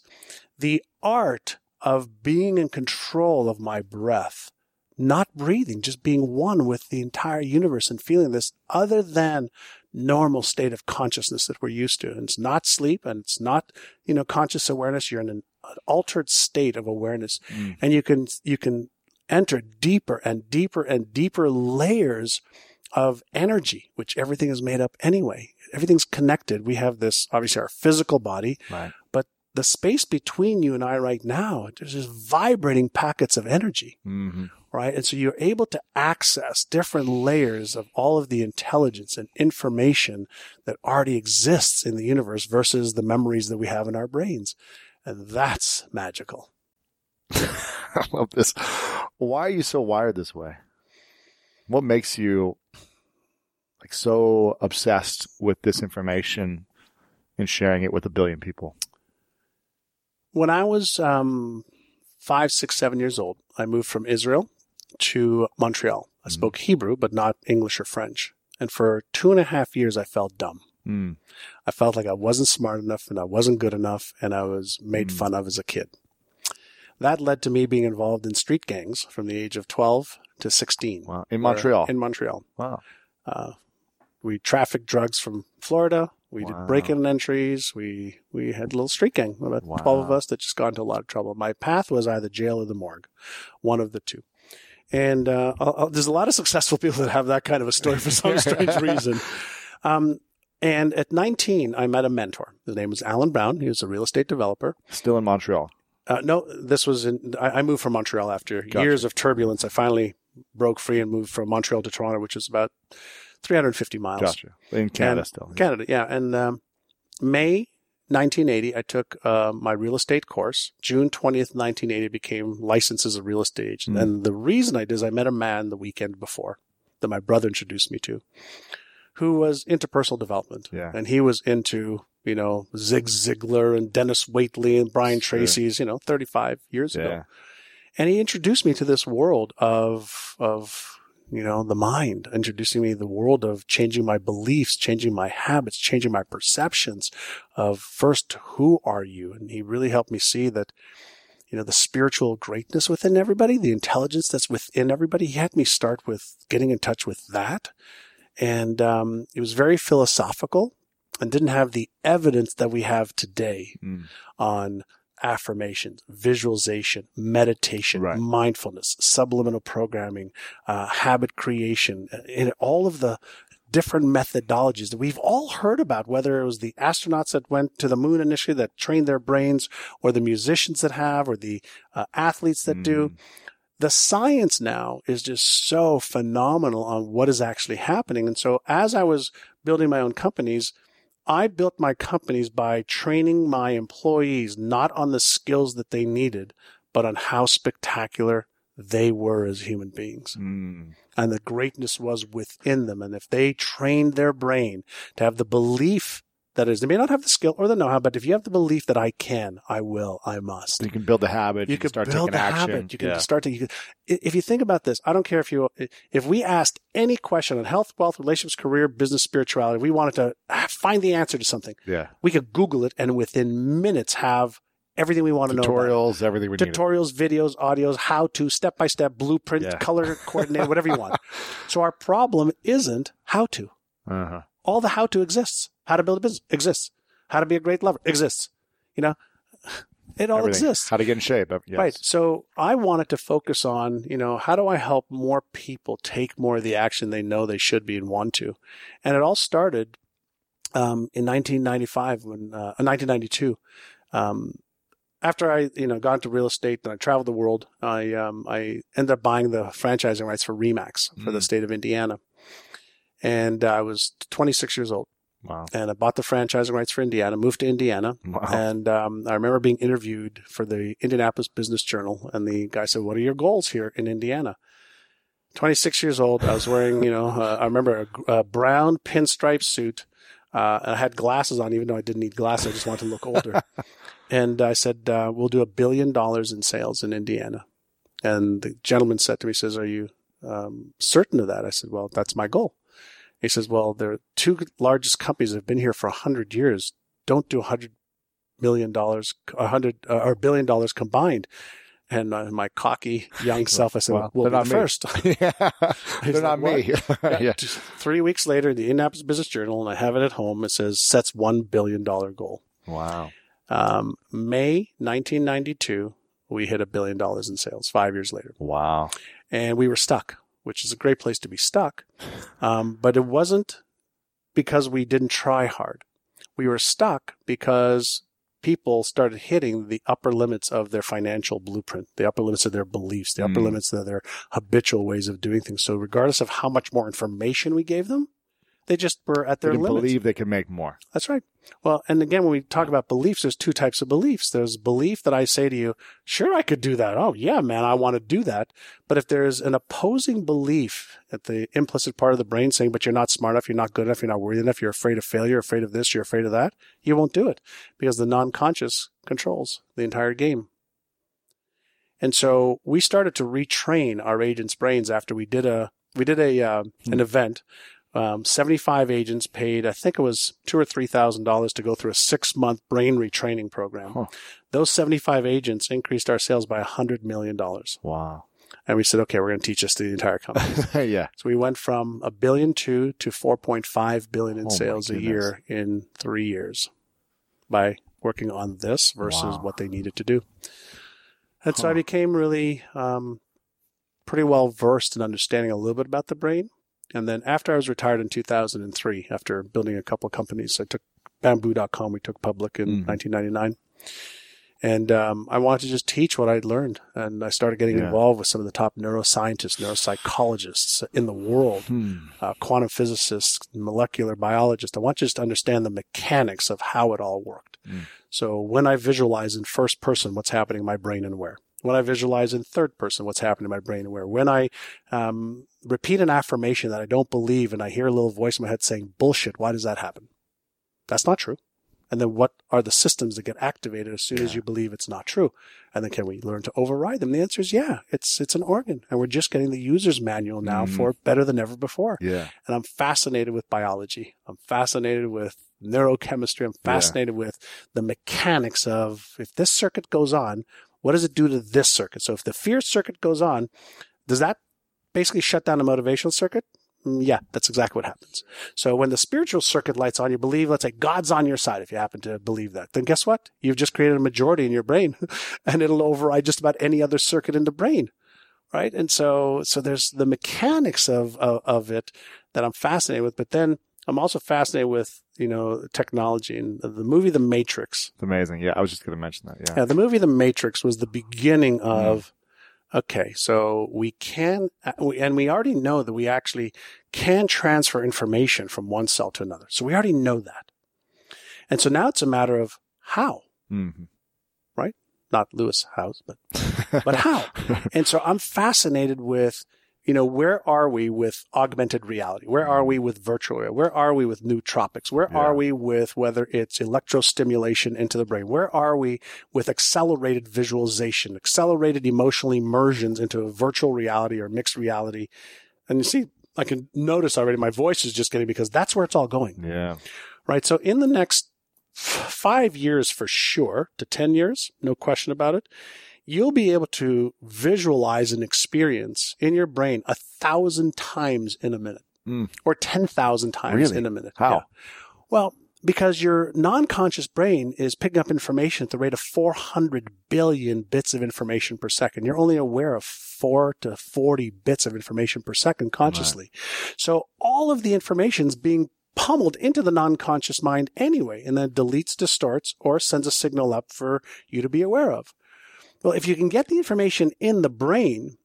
the art of being in control of my breath, not breathing, just being one with the entire universe and feeling this other than normal state of consciousness that we're used to. And it's not sleep and it's not, you know, conscious awareness. You're in an, altered state of awareness Mm. and you can, you can enter deeper and deeper and deeper layers of energy, which everything is made up anyway. Everything's connected. We have this, obviously our physical body, Right. The space between you and I right now, there's just vibrating packets of energy, hmm right? And so you're able to access different layers of all of the intelligence and information that already exists in the universe versus the memories that we have in our brains. And that's magical. I love this. Why are you so wired this way? What makes you like so obsessed with this information and sharing it with a billion people? When I was um, five, six, seven years old, I moved from Israel to Montreal. I Mhm. spoke Hebrew, but not English or French. And for two and a half years, I felt dumb. Mm. I felt like I wasn't smart enough and I wasn't good enough and I was made Mm. fun of as a kid. That led to me being involved in street gangs from the age of 12 to 16. Wow. In Montreal. In Montreal. wow. Uh, we trafficked drugs from Florida. We Wow. did break-in entries. We we had a little street gang, about Wow. twelve of us that just got into a lot of trouble. My path was either jail or the morgue, one of the two. And uh, I'll, I'll- there's a lot of successful people that have that kind of a story for some strange reason. Um, and at 19, I met a mentor. His name was Alan Brown. He was a real estate developer. Still in Montreal. Uh, no, this was in. I, I moved from Montreal after Gotcha. years of turbulence. I finally broke free and moved from Montreal to Toronto, which is about 350 miles. Gotcha. In Canada And- still. Canada, yeah. And um, May 1980, I took uh, my real estate course. June 20th, 1980, became licensed as a real estate agent. Mm. And the reason I did is I met a man the weekend before that my brother introduced me to, who was into personal development. Yeah. And he was into, you know, Zig Ziglar and Dennis Waitley and Brian Sure. Tracy's, you know, 35 years ago Yeah. and he introduced me to this world of of you know the mind introducing me to the world of changing my beliefs changing my habits changing my perceptions of first who are you and he really helped me see that you know the spiritual greatness within everybody the intelligence that's within everybody he had me start with getting in touch with that and um, it was very philosophical and didn't have the evidence that we have today Mm. on affirmations, visualization, meditation, Right. mindfulness, subliminal programming, uh, habit creation, uh, in all of the different methodologies that we've all heard about, whether it was the astronauts that went to the moon initially that trained their brains, or the musicians that have, or the uh, athletes that do Mm. the science now is just so phenomenal on what is actually happening. And so as I was building my own companies, I built my companies by training my employees not on the skills that they needed, but on how spectacular they were as human beings. Mm. And the greatness was within them. And if they trained their brain to have the belief that is, they may not have the skill or the know how, but if you have the belief that I can, I will, I must you can build the habit. you can could start build taking action. habit. You can yeah. start to. You i- if you think about this, I don't care if you if we asked any question on health, wealth, relationships, career, business, spirituality, we wanted to find the answer to something. yeah. We could Google it and within minutes have everything we want to know. Tutorials, everything we need. tutorials, videos, audios, how to, step by step, blueprint, Yeah. color coordinate, whatever you want. So our problem isn't how to. Uh-huh. All the how to exists. How to build a business exists. How to be a great lover exists. You know, it all Everything. exists. How to get in shape. uh, Yes. Right. So I wanted to focus on, you know, how do I help more people take more of the action they know they should be and want to? And it all started um, in 1995 when, uh, 1992. Um, after I, you know, got into real estate and I traveled the world, I, um, I ended up buying the franchising rights for Remax for the Mm. state of Indiana. And I was 26 years old Wow. and I bought the franchising rights for Indiana, moved to Indiana, Wow. and um, I remember being interviewed for the Indianapolis Business Journal, and the guy said, "What are your goals here in Indiana?" 26 years old. I was wearing, you know, uh, I remember a, a brown pinstripe suit. Uh, I had glasses on, even though I didn't need glasses. I just wanted to look older. and I said, uh, "We'll do a billion dollars in sales in Indiana." And the gentleman said to me, "says Are you um, certain of that?" I said, "Well, that's my goal." He says, "Well, the two largest companies that have been here for a hundred years don't do a hundred million dollars, a hundred uh, or billion dollars combined." And uh, my cocky young self, I said, Well, "We'll be they're the not me." first." yeah. They're not like, me. yeah. Three weeks later, the Indianapolis Business Journal, and I have it at home. It says sets one billion dollar goal. Wow. Um, May 1992, we hit a billion dollars in sales. Five years later, Wow. and we were stuck, which is a great place to be stuck. Um, but it wasn't because we didn't try hard. We were stuck because people started hitting the upper limits of their financial blueprint, the upper limits of their beliefs, the upper Mm. limits of their habitual ways of doing things. So regardless of how much more information we gave them, they just were at their limits. believe they could make more. That's right. Well, and again, when we talk about beliefs, there's two types of beliefs. There's belief that I say to you, sure, I could do that. Oh, yeah, man, I want to do that. But if there's an opposing belief at the implicit part of the brain saying, but you're not smart enough, you're not good enough, you're not worthy enough, you're afraid of failure, afraid of this, you're afraid of that, you won't do it because the non-conscious controls the entire game. And so we started to retrain our agents' brains after we did a we did a uh, an event um, 75 agents paid, I think it was two or three thousand dollars to go through a six month brain retraining program. Huh. Those 75 agents increased our sales by a hundred million dollars. Wow. And we said, okay, we're going to teach this to the entire company. yeah. so we went from a billion two to 4.5 billion in Oh sales a year in three years by working on this versus Wow. what they needed to do. And so I became really um, pretty well versed in understanding a little bit about the brain. And then after I was retired in 2003, after building a couple of companies, I took bamboo.com, we took public in Mhm. 1999. And um, I wanted to just teach what I'd learned. And I started getting Yeah. involved with some of the top neuroscientists, neuropsychologists in the world, Hmm. uh, quantum physicists, molecular biologists. I want you just to understand the mechanics of how it all worked. Mm. So when I visualize in first person what's happening in my brain and where, when I visualize in third person what's happening in my brain where, when I um, repeat an affirmation that I don't believe and I hear a little voice in my head saying, bullshit, why does that happen? That's not true. And then what are the systems that get activated as soon as you believe it's not true? And then can we learn to override them? The answer is yeah. It's it's an organ, and we're just getting the user's manual now Mhm. for better than ever before. Yeah. And I'm fascinated with biology. I'm fascinated with neurochemistry. I'm Yeah. fascinated with the mechanics of if this circuit goes on, what does it do to this circuit? So if the fear circuit goes on, does that basically shut down the motivational circuit? Mm, Yeah, that's exactly what happens. So when the spiritual circuit lights on, you believe, let's say God's on your side if you happen to believe that. Then guess what? You've just created a majority in your brain and it'll override just about any other circuit in the brain. Right. And so, so there's the mechanics of, of, of it that I'm fascinated with. But then I'm also fascinated with, you know, technology and the, movie The Matrix. It's amazing. Yeah. I was just going to mention that. Yeah. Yeah, the movie The Matrix was the beginning of, okay, so we can, uh, and we already know that we actually can transfer information from one cell to another. So we already know that. And so now it's a matter of how, Mhm. not Lewis Howes, but, but how. and so I'm fascinated with, you know, where are we with augmented reality? Where are we mm. with virtual reality? Where are we with nootropics? Where Yeah. are we with whether it's electrostimulation into the brain? Where are we with accelerated visualization, accelerated emotional immersions into a virtual reality or mixed reality? And you see, I can notice already my voice is just getting because that's where it's all going Yeah. right? So in the next f- five years for sure to 10 years, no question about it, you'll be able to visualize an experience in your brain a thousand times in a minute Mm. or 10,000 times Really? in a minute. How? Yeah. Well, because your non-conscious brain is picking up information at the rate of 400 billion bits of information per second. You're only aware of 4 to 40 bits of information per second consciously. So all of the information is being pummeled into the non-conscious mind anyway, and then deletes, distorts, or sends a signal up for you to be aware of. Well, if you can get the information in the brain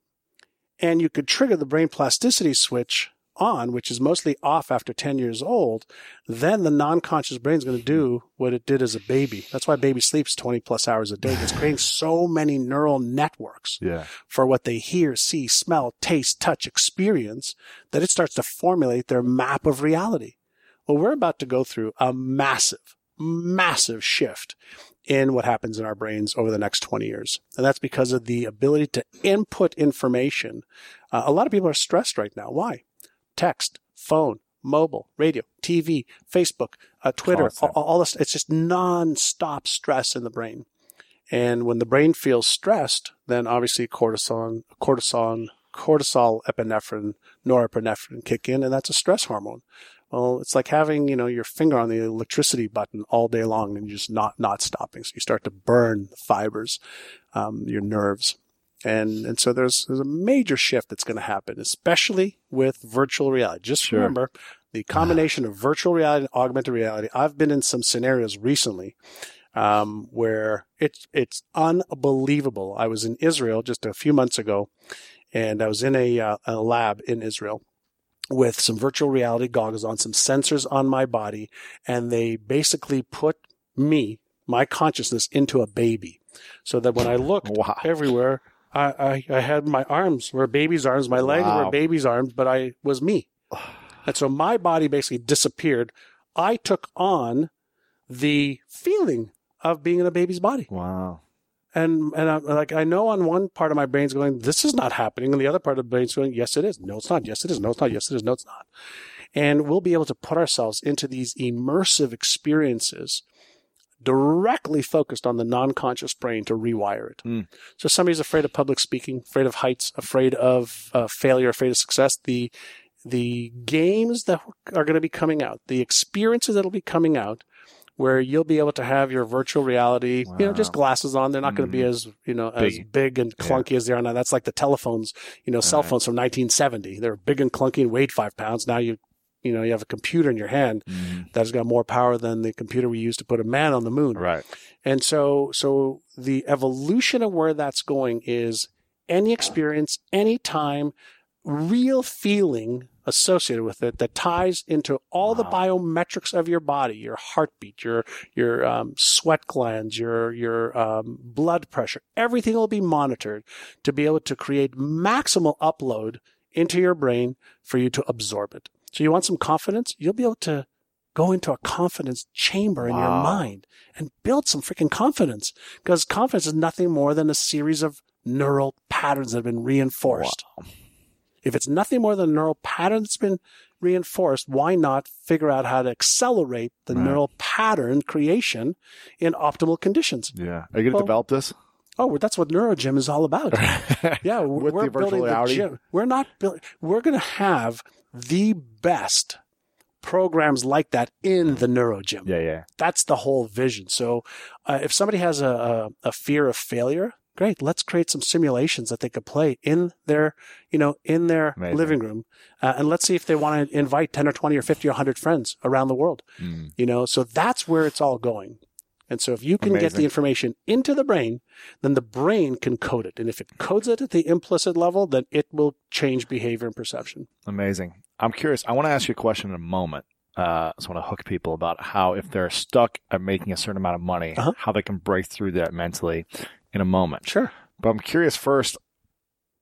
and you could trigger the brain plasticity switch on, which is mostly off after 10 years old, then the non-conscious brain is going to do what it did as a baby. That's why baby sleeps 20 plus hours a day. It's creating so many neural networks Yeah. for what they hear, see, smell, taste, touch, experience that it starts to formulate their map of reality. Well, we're about to go through a massive, massive shift in what happens in our brains over the next 20 years. And that's because of the ability to input information. Uh, a lot of people are stressed right now. Why? Text, phone, mobile, radio, TV, Facebook, uh, Twitter, all, all this. It's just non-stop stress in the brain. And when the brain feels stressed, then obviously cortisol, cortisol, cortisol, epinephrine, norepinephrine kick in, and that's a stress hormone. Well, it's like having, you know, your finger on the electricity button all day long and you're just not, not stopping. So you start to burn the fibers, um, your nerves. And, and so there's, there's a major shift that's going to happen, especially with virtual reality. Just Sure. remember the combination of virtual reality and augmented reality. I've been in some scenarios recently, um, where it's, it's unbelievable. I was in Israel just a few months ago and I was in a, uh, a lab in Israel with some virtual reality goggles on, some sensors on my body, and they basically put me, my consciousness, into a baby. So that when I looked Wow. everywhere, I, I, I had my arms were baby's arms, my legs Wow. were baby's arms, but I was me. And so my body basically disappeared. I took on the feeling of being in a baby's body Wow. And and I'm like I know on one part of my brain's going, this is not happening, and the other part of the brain's going, yes, it is. No, it's not. Yes, it is. No, it's not. Yes, it is. No, it's not. And we'll be able to put ourselves into these immersive experiences directly focused on the non-conscious brain to rewire it. Mm. So somebody's afraid of public speaking, afraid of heights, afraid of uh, failure, afraid of success. The the games that are going to be coming out, the experiences that'll be coming out, where you'll be able to have your virtual reality, you know, just glasses on. They're not going to be as, you know, as Big. big and clunky as they are now. That's like the telephones, you know, cell Right. phones from 1970. They're big and clunky and weighed five pounds. Now you, you know, you have a computer in your hand Mhm. that has got more power than the computer we used to put a man on the moon. Right. And so, so the evolution of where that's going is any experience, any time, real feeling associated with it that ties into all the biometrics of your body, your heartbeat, your your um, sweat glands, your your um, blood pressure. Everything will be monitored to be able to create maximal upload into your brain for you to absorb it. So you want some confidence? You'll be able to go into a confidence chamber in your mind and build some freaking confidence because confidence is nothing more than a series of neural patterns that have been reinforced. If it's nothing more than a neural pattern that's been reinforced, why not figure out how to accelerate the Right. neural pattern creation in optimal conditions? Yeah. Are you going to Well, develop this? Oh, that's what NeuroGym is all about. Yeah, With we're the virtual building reality? the gym. We're not building. We're going to have the best programs like that in the NeuroGym. Yeah. Yeah. That's the whole vision. So, uh, if somebody has a, a, a fear of failure, great. Let's create some simulations that they could play in their, you know, in their Amazing. living room, uh, and let's see if they want to invite ten or twenty or fifty or hundred friends around the world. Mm. You know, so that's where it's all going. And so if you can get the information into the brain, then the brain can code it. And if it codes it at the implicit level, then it will change behavior and perception. Amazing. I'm curious. I want to ask you a question in a moment. Uh, I just want to hook people about how if they're stuck at making a certain amount of money, Uh-huh. how they can break through that mentally in a moment. Sure. But I'm curious first,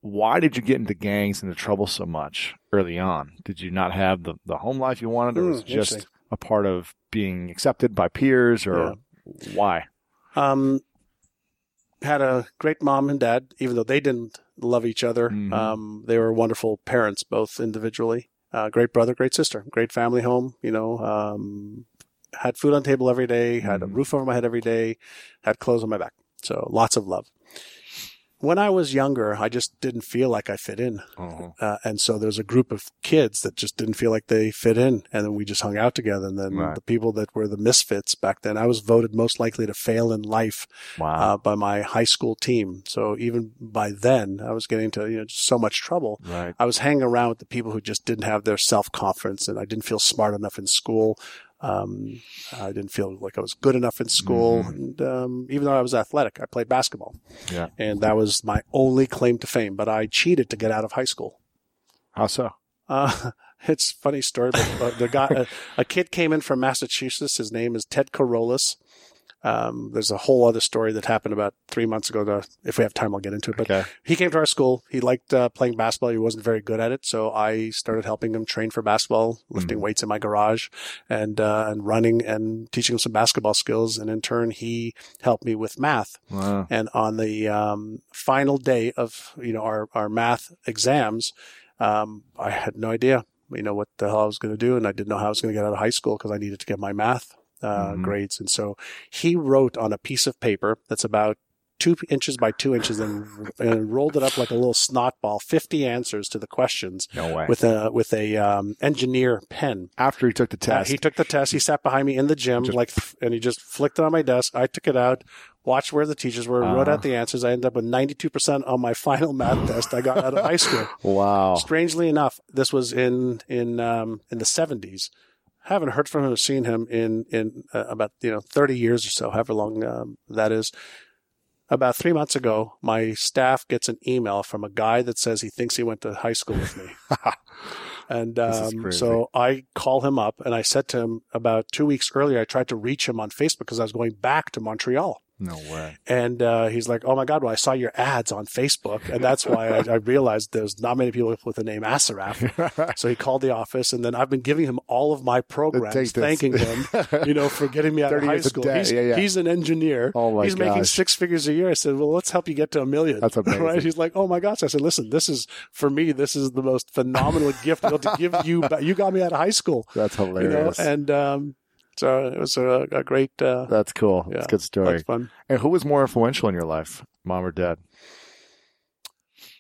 why did you get into gangs and into trouble so much early on? Did you not have the, the home life you wanted, or Hmm, was it just a part of being accepted by peers, or why? Um, had a great mom and dad, even though they didn't love each other. Mhm. Um, they were wonderful parents, both individually. Uh, great brother, great sister, great family home. You know, um, had food on the table every day, had a Mhm. roof over my head every day, had clothes on my back. So lots of love. When I was younger, I just didn't feel like I fit in. Uh-huh. Uh, and so there was a group of kids that just didn't feel like they fit in. And then we just hung out together. And then Right. the people that were the misfits back then, I was voted most likely to fail in life Wow. uh, by my high school team. So even by then, I was getting into you know just so much trouble. right. I was hanging around with the people who just didn't have their self confidence, and I didn't feel smart enough in school. Um, I didn't feel like I was good enough in school, Mhm. and um, even though I was athletic, I played basketball, Yeah. and that was my only claim to fame. But I cheated to get out of high school. How so? Uh, it's a funny story, but, but the guy, a, a kid came in from Massachusetts. His name is Ted Corollas. Um, there's a whole other story that happened about three months ago. That if we have time, I'll get into it. But Okay. he came to our school. He liked uh, playing basketball. He wasn't very good at it, so I started helping him train for basketball, lifting Mhm. weights in my garage, and uh, and running and teaching him some basketball skills. And in turn, he helped me with math. Wow. And on the um, final day of you know our our math exams, um, I had no idea you know what the hell I was going to do, and I didn't know how I was going to get out of high school because I needed to get my math uh, Mhm. grades. And so he wrote on a piece of paper that's about two inches by two inches and, and rolled it up like a little snot ball, fifty answers to the questions No with a with a um, engineer pen. After he took the Uh, test. he took the test. He sat behind me in the gym, Just- like, and he just flicked it on my desk. I took it out, watched where the teachers were, wrote Uh-huh. out the answers. I ended up with 92% on my final math test I got out of high school. wow. Strangely enough, this was in in um, in the 70s. Haven't heard from him or seen him in in uh, about you know 30 years or so, however long um, that is. About three months ago, my staff gets an email from a guy that says he thinks he went to high school with me. And um, so I call him up and I said to him about two weeks earlier, I tried to reach him on Facebook because I was going back to Montreal. No way. And uh, he's like, "Oh my God! Well, I saw your ads on Facebook, and that's why I, I realized there's not many people with the name Assaraf." So he called the office, and then I've been giving him all of my programs, thanking him, you know, for getting me out of high school. He's, Yeah, yeah. he's an engineer. Oh my he's making six figures a year. I said, "Well, let's help you get to a million. That's amazing. right? He's like, "Oh my gosh!" I said, "Listen, this is for me. This is the most phenomenal gift to be able to give you. You got me out of high school, That's hilarious. you know." And um, so it was a, a great, uh, That's cool. yeah, That's a good story. that's fun. And who was more influential in your life, mom or dad?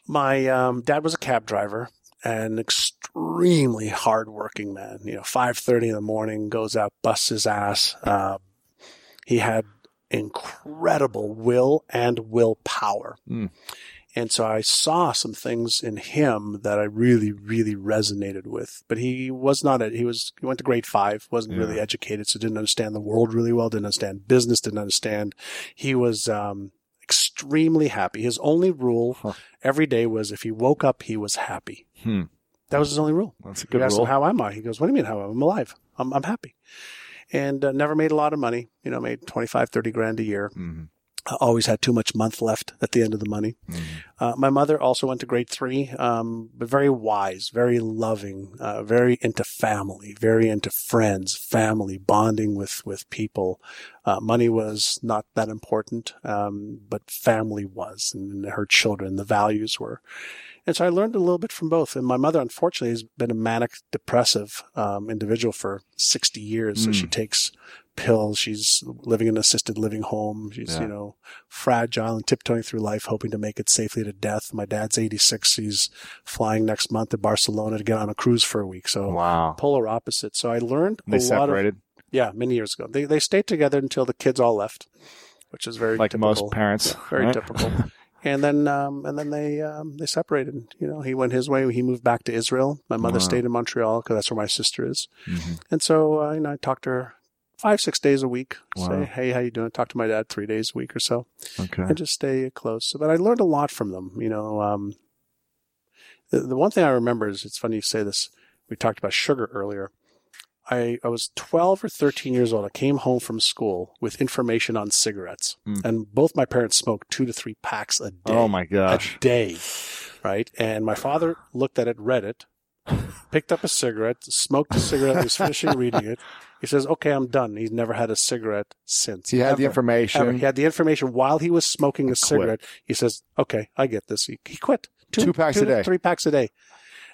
My um, dad was a cab driver and extremely hardworking man. You know, five thirty in the morning, goes out, busts his ass. Um, he had incredible will and willpower, Mm. And so I saw some things in him that I really, really resonated with. But he was not a. He was. He went to grade five. wasn't really educated, so didn't understand the world really well. Didn't understand business. Didn't understand. He was. Um, extremely happy. His only rule Huh. every day was if he woke up, he was happy. Hmm. That was his only rule. That's a You good asked rule. him, how am I? He goes, what do you mean, how am I? I'm alive. I'm, I'm happy. And uh, never made a lot of money, you know, made 25, 30 grand a year. Mhm. Always had too much month left at the end of the money. Mhm. Uh, my mother also went to grade three, um, but very wise, very loving, uh, very into family, very into friends, family, bonding with, with people. Uh, money was not that important, um, but family was, and her children, the values were. And so I learned a little bit from both. And my mother, unfortunately, has been a manic depressive um, individual for 60 years. So Mm. she takes pills. She's living in an assisted living home. She's, Yeah. you know, fragile and tiptoeing through life, hoping to make it safely to death. My dad's 86. He's flying next month to Barcelona to get on a cruise for a week. So Wow. polar opposite. So I learned They a lot of, yeah, many years ago. They, they stayed together until the kids all left, which is very like typical. most parents. Very right? typical. And then, um, and then they, um, they separated. You know, he went his way. He moved back to Israel. My mother Wow. stayed in Montreal because that's where my sister is. Mhm. And so, uh, you know, I talked to her five, six days a week. Wow. Say, hey, how you doing? Talk to my dad three days a week or so, Okay. and just stay close. So, but I learned a lot from them. You know, um, the, the one thing I remember is it's funny you say this. We talked about sugar earlier. I, I was 12 or 13 years old. I came home from school with information on cigarettes. Mm. And both my parents smoked two to three packs a day. Oh my gosh, A day. Right. And my father looked at it, read it, picked up a cigarette, smoked a cigarette, was finishing reading it. He says, okay, I'm done. He's never had a cigarette since. He had the information. Ever. He had the information while he was smoking a cigarette. He says, okay, I get this. He, he quit. Two packs a day. Three packs a day.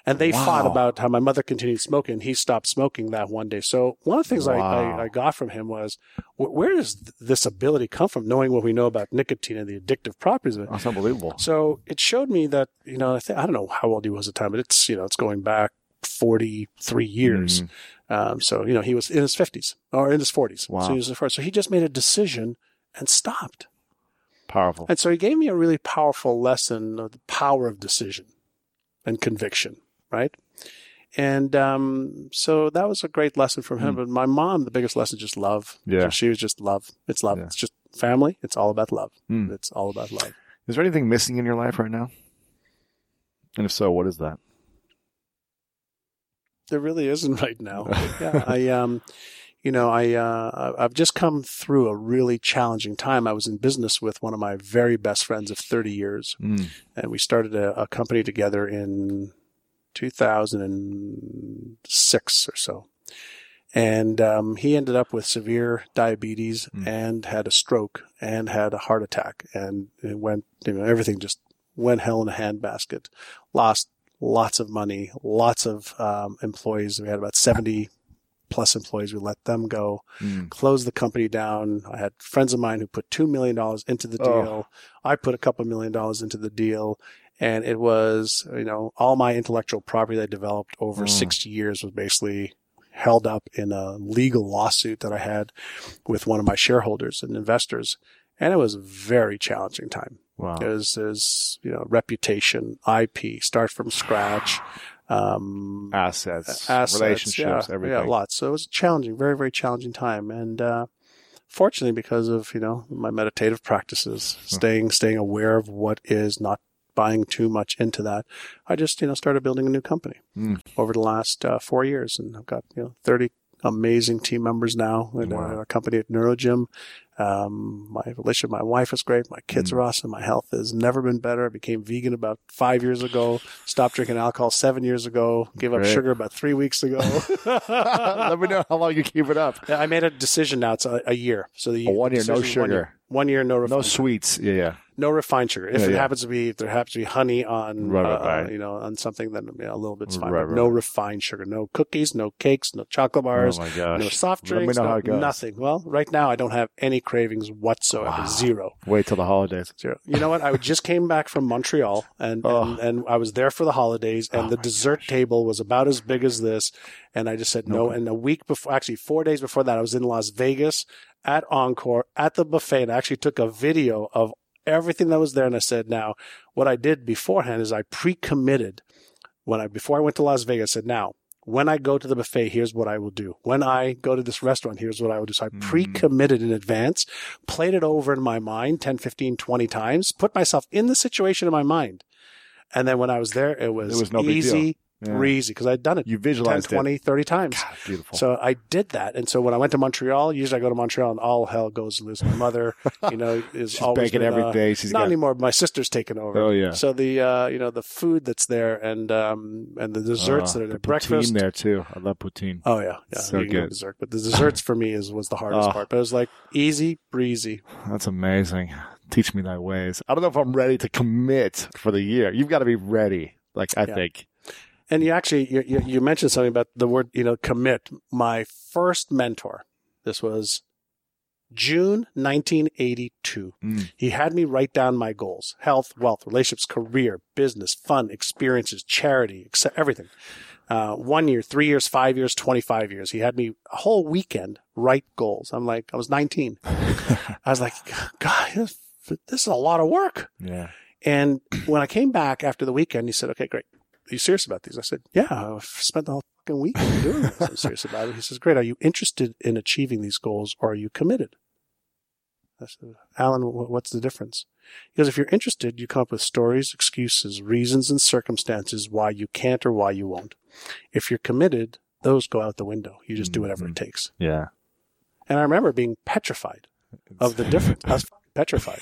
And they fought about how my mother continued smoking. He stopped smoking that one day. So one of the things I, Wow. I, I got from him was, wh- where does th- this ability come from, knowing what we know about nicotine and the addictive properties of it? That's unbelievable. So it showed me that, you know, I, think, I don't know how old he was at the time, but it's, you know, it's going back 43 years. Mhm. Um, so, you know, he was in his 50s or in his 40s. Wow. So he was his 40s. So he just made a decision and stopped. Powerful. And so he gave me a really powerful lesson of the power of decision and conviction, right? And um, so that was a great lesson from him. Hmm. But my mom, the biggest lesson, just love. Yeah. She was just love. It's love. Yeah. It's just family. It's all about love. Hmm. It's all about love. Is there anything missing in your life right now? And if so, what is that? There really isn't right now. yeah, I um, you know, I uh, I've just come through a really challenging time. I was in business with one of my very best friends of 30 years, Mm. and we started a, a company together in 2006 or so. And um, he ended up with severe diabetes Mm. and had a stroke and had a heart attack, and it went, you know, everything just went hell in a handbasket. Lost lots of money, lots of um, employees. We had about 70 plus employees. We let them go Mm. closed the company down. I had friends of mine who put $2 million into the Oh. deal. I put a couple million dollars into the deal. And it was, you know, all my intellectual property that I developed over Mm. 60 years was basically held up in a legal lawsuit that I had with one of my shareholders and investors. And it was a very challenging time. Wow. It was, it was, you know, reputation, IP, start from scratch. Um, Assets, assets, relationships, yeah, everything. Yeah, lots. So it was a challenging, very, very challenging time. And uh, fortunately, because of you know my meditative practices, Hmm. staying staying aware of what is, not buying too much into that, I just you know started building a new company Mm. over the last uh, four years, and I've got you know thirty amazing team members now in Wow. our company at Neurogym. Um, my relationship with my wife is great. My kids Mm. are awesome. My health has never been better. I became vegan about five years ago. Stopped drinking alcohol seven years ago. Gave up sugar about three weeks ago. Let me know how long you keep it up. I made a decision now. It's a, a year. So the A one year, no is one sugar. year. One year, no No sweets. Yeah, yeah. No refined sugar. If Yeah, it yeah. happens to be, if there happens to be honey on, Right, uh, right. you know, on something, then you know, a little bit's fine. Right, no refined sugar, no cookies, no cakes, no chocolate bars, oh my gosh. no soft Let me drinks, know no- how it goes. nothing. Well, right now I don't have any cravings whatsoever. Wow. Zero. Wait till the holidays. Zero. You know what? I just came back from Montreal and, Oh. and, and I was there for the holidays and Oh the dessert table was about as big as this. And I just said no. Okay. And a week before, actually four days before that, I was in Las Vegas at Encore at the buffet and I actually took a video of everything that was there. And I said, now what I did beforehand is I pre-committed when I, before I went to Las Vegas, I said, now when I go to the buffet, here's what I will do. When I go to this restaurant, here's what I will do. So I Mhm. pre-committed in advance, played it over in my mind 10, 15, 20 times, put myself in the situation in my mind. And then when I was there, it was, It was no big easy. Breezy, because I'd done it You 10, visualized 20, 30 times. God, beautiful. So I did that. And so when I went to Montreal, usually I go to Montreal and all hell goes loose. My mother, you know, is She's always baking been, every uh, day. She's not got. anymore. My sister's taken over. Oh yeah. So the uh, you know the food that's there and um and the desserts Uh, that are there, the breakfast. poutine there too. I love poutine. Oh yeah, yeah. So you good. dessert, but the desserts for me is was the hardest Oh. part. But it was like easy breezy. That's amazing. Teach me thy ways. I don't know if I'm ready to commit for the year. You've got to be ready. Like I Yeah. think. And you actually you, you you mentioned something about the word you know commit. My first mentor. This was June 1982. Mm. He had me write down my goals: health, wealth, relationships, career, business, fun, experiences, charity, except everything. Uh, one year, three years, five years, 25 years. He had me a whole weekend write goals. I'm like, I was 19. I was like, God, this, this is a lot of work. Yeah. And when I came back after the weekend, he said, okay, great. Are you serious about these? I said, yeah, I've spent the whole fucking weekend doing this. I'm serious about it. He says, great. Are you interested in achieving these goals or are you committed? I said, Alan, what's the difference? He goes, if you're interested, you come up with stories, excuses, reasons, and circumstances why you can't or why you won't. If you're committed, those go out the window. You just do mm-hmm. whatever it takes. Yeah. And I remember being petrified of the difference. I was petrified.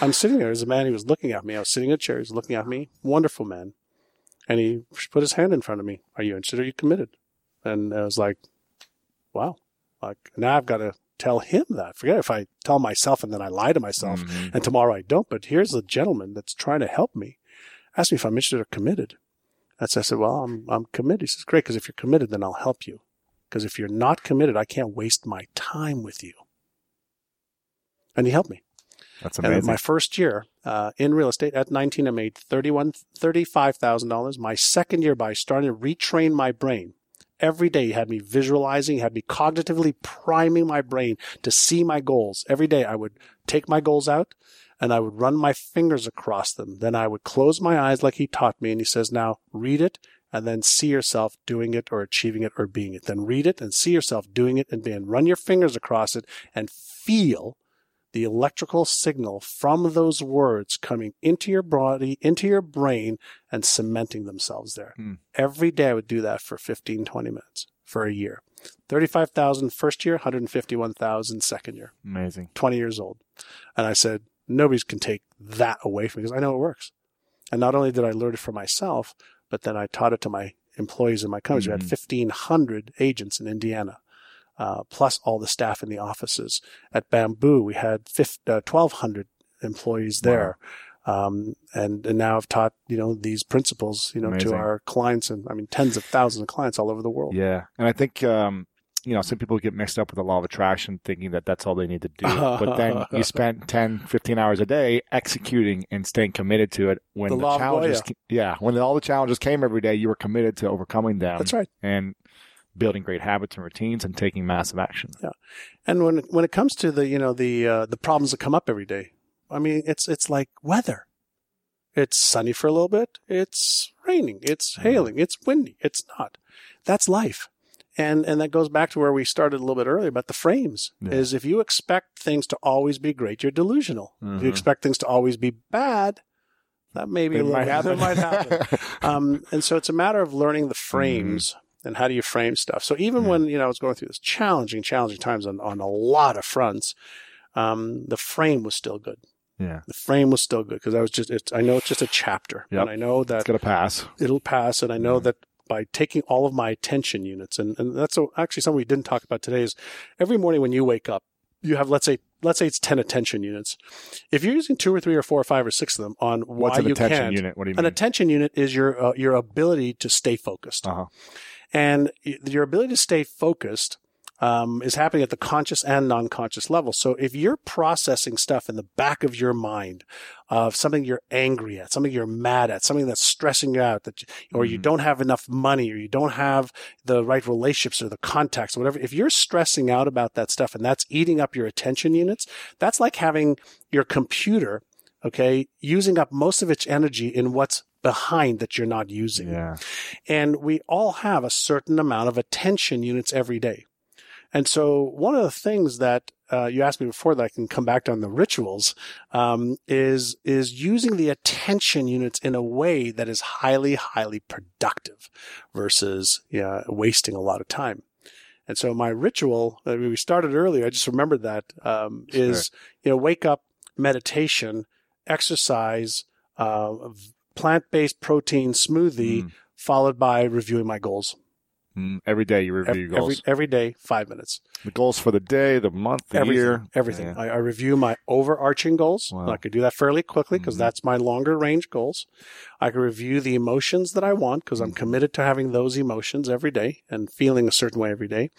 I'm sitting there. There's a man. He was looking at me. I was sitting in a chair. He's looking at me. Wonderful man. And he put his hand in front of me. Are you interested? Are you committed? And I was like, wow. Like now I've got to tell him that. Forget if I tell myself and then I lie to myself Mhm. and tomorrow I don't. But here's a gentleman that's trying to help me. Ask me if I'm interested or committed. And so I said, well, I'm, I'm committed. He says, great. Cause if you're committed, then I'll help you. Cause if you're not committed, I can't waste my time with you. And he helped me. That's And my first year uh, in real estate at 19, I made $31, $35,000. My second year by starting to retrain my brain. Every day he had me visualizing, had me cognitively priming my brain to see my goals. Every day I would take my goals out and I would run my fingers across them. Then I would close my eyes like he taught me. And he says, now read it and then see yourself doing it or achieving it or being it. Then read it and see yourself doing it and being. Run your fingers across it and feel the electrical signal from those words coming into your body, into your brain, and cementing themselves there. Hmm. Every day I would do that for 15, 20 minutes for a year. 35,000 first year, 151,000 second year, amazing. 20 years old. And I said, nobody can take that away from me because I know it works. And not only did I learn it for myself, but then I taught it to my employees in my company. We had Mhm. 1,500 agents in Indiana uh, plus all the staff in the offices. At Bamboo, we had 50, uh, 1,200 employees there. Um, and, and now I've taught, you know, these principles, you know, Amazing. to our clients and I mean, tens of thousands of clients all over the world. Yeah, and I think um, you know some people get mixed up with the law of attraction, thinking that that's all they need to do. but then you spend 10, 15 hours a day executing and staying committed to it. When The the, challenges, yeah, when all the challenges came every day, you were committed to overcoming them. That's right. and building great habits and routines and taking massive action. Yeah, And when, when it comes to the, you know, the, uh, the problems that come up every day, I mean, it's, it's like weather. It's sunny for a little bit. It's raining. It's hailing. It's windy. It's not. That's life. And, and that goes back to where we started a little bit earlier about the frames Yeah. is if you expect things to always be great, you're delusional. If Mhm. you expect things to always be bad, that may be a little might happen. It might happen. um, and so it's a matter of learning the frames and how do you frame stuff. So even when, you know, I was going through this challenging, challenging times on, on a lot of fronts, um, the frame was still good. yeah, The frame was still good because I was just, it's, I know it's just a chapter Yep. and I know it's gonna pass. it'll pass. And I know that by taking all of my attention units, and, and that's a, actually something we didn't talk about today is every morning when you wake up, you have, let's say, let's say it's 10 attention units. If you're using two or three or four or five or six of them on What's why an you attention can't, unit? What do you mean? an attention unit is your, uh, your ability to stay focused. uh-huh. And your ability to stay focused um, is happening at the conscious and non-conscious level. So if you're processing stuff in the back of your mind of something you're angry at, something you're mad at, something that's stressing you out, that you- or you Mhm. don't have enough money, or you don't have the right relationships or the contacts or whatever, if you're stressing out about that stuff and that's eating up your attention units, that's like having your computer, okay, using up most of its energy in what's behind that you're not using. Yeah, And we all have a certain amount of attention units every day. And so one of the things that uh, you asked me before that I can come back to on the rituals um, is is using the attention units in a way that is highly highly productive versus yeah, wasting a lot of time. And so my ritual, I mean, we started earlier. I just remembered that um, is you know wake up, meditation, exercise, uh, plant based protein smoothie, Mm. followed by reviewing my goals. Mm, every day you review Every, your goals. every, every day, five minutes. the goals for the day, the month, the everything, year, everything. Yeah. I, I review my overarching goals. Wow. I could do that fairly quickly because Mhm. that's my longer range goals. I can review the emotions that I want because I'm Mhm. committed to having those emotions every day and feeling a certain way every day.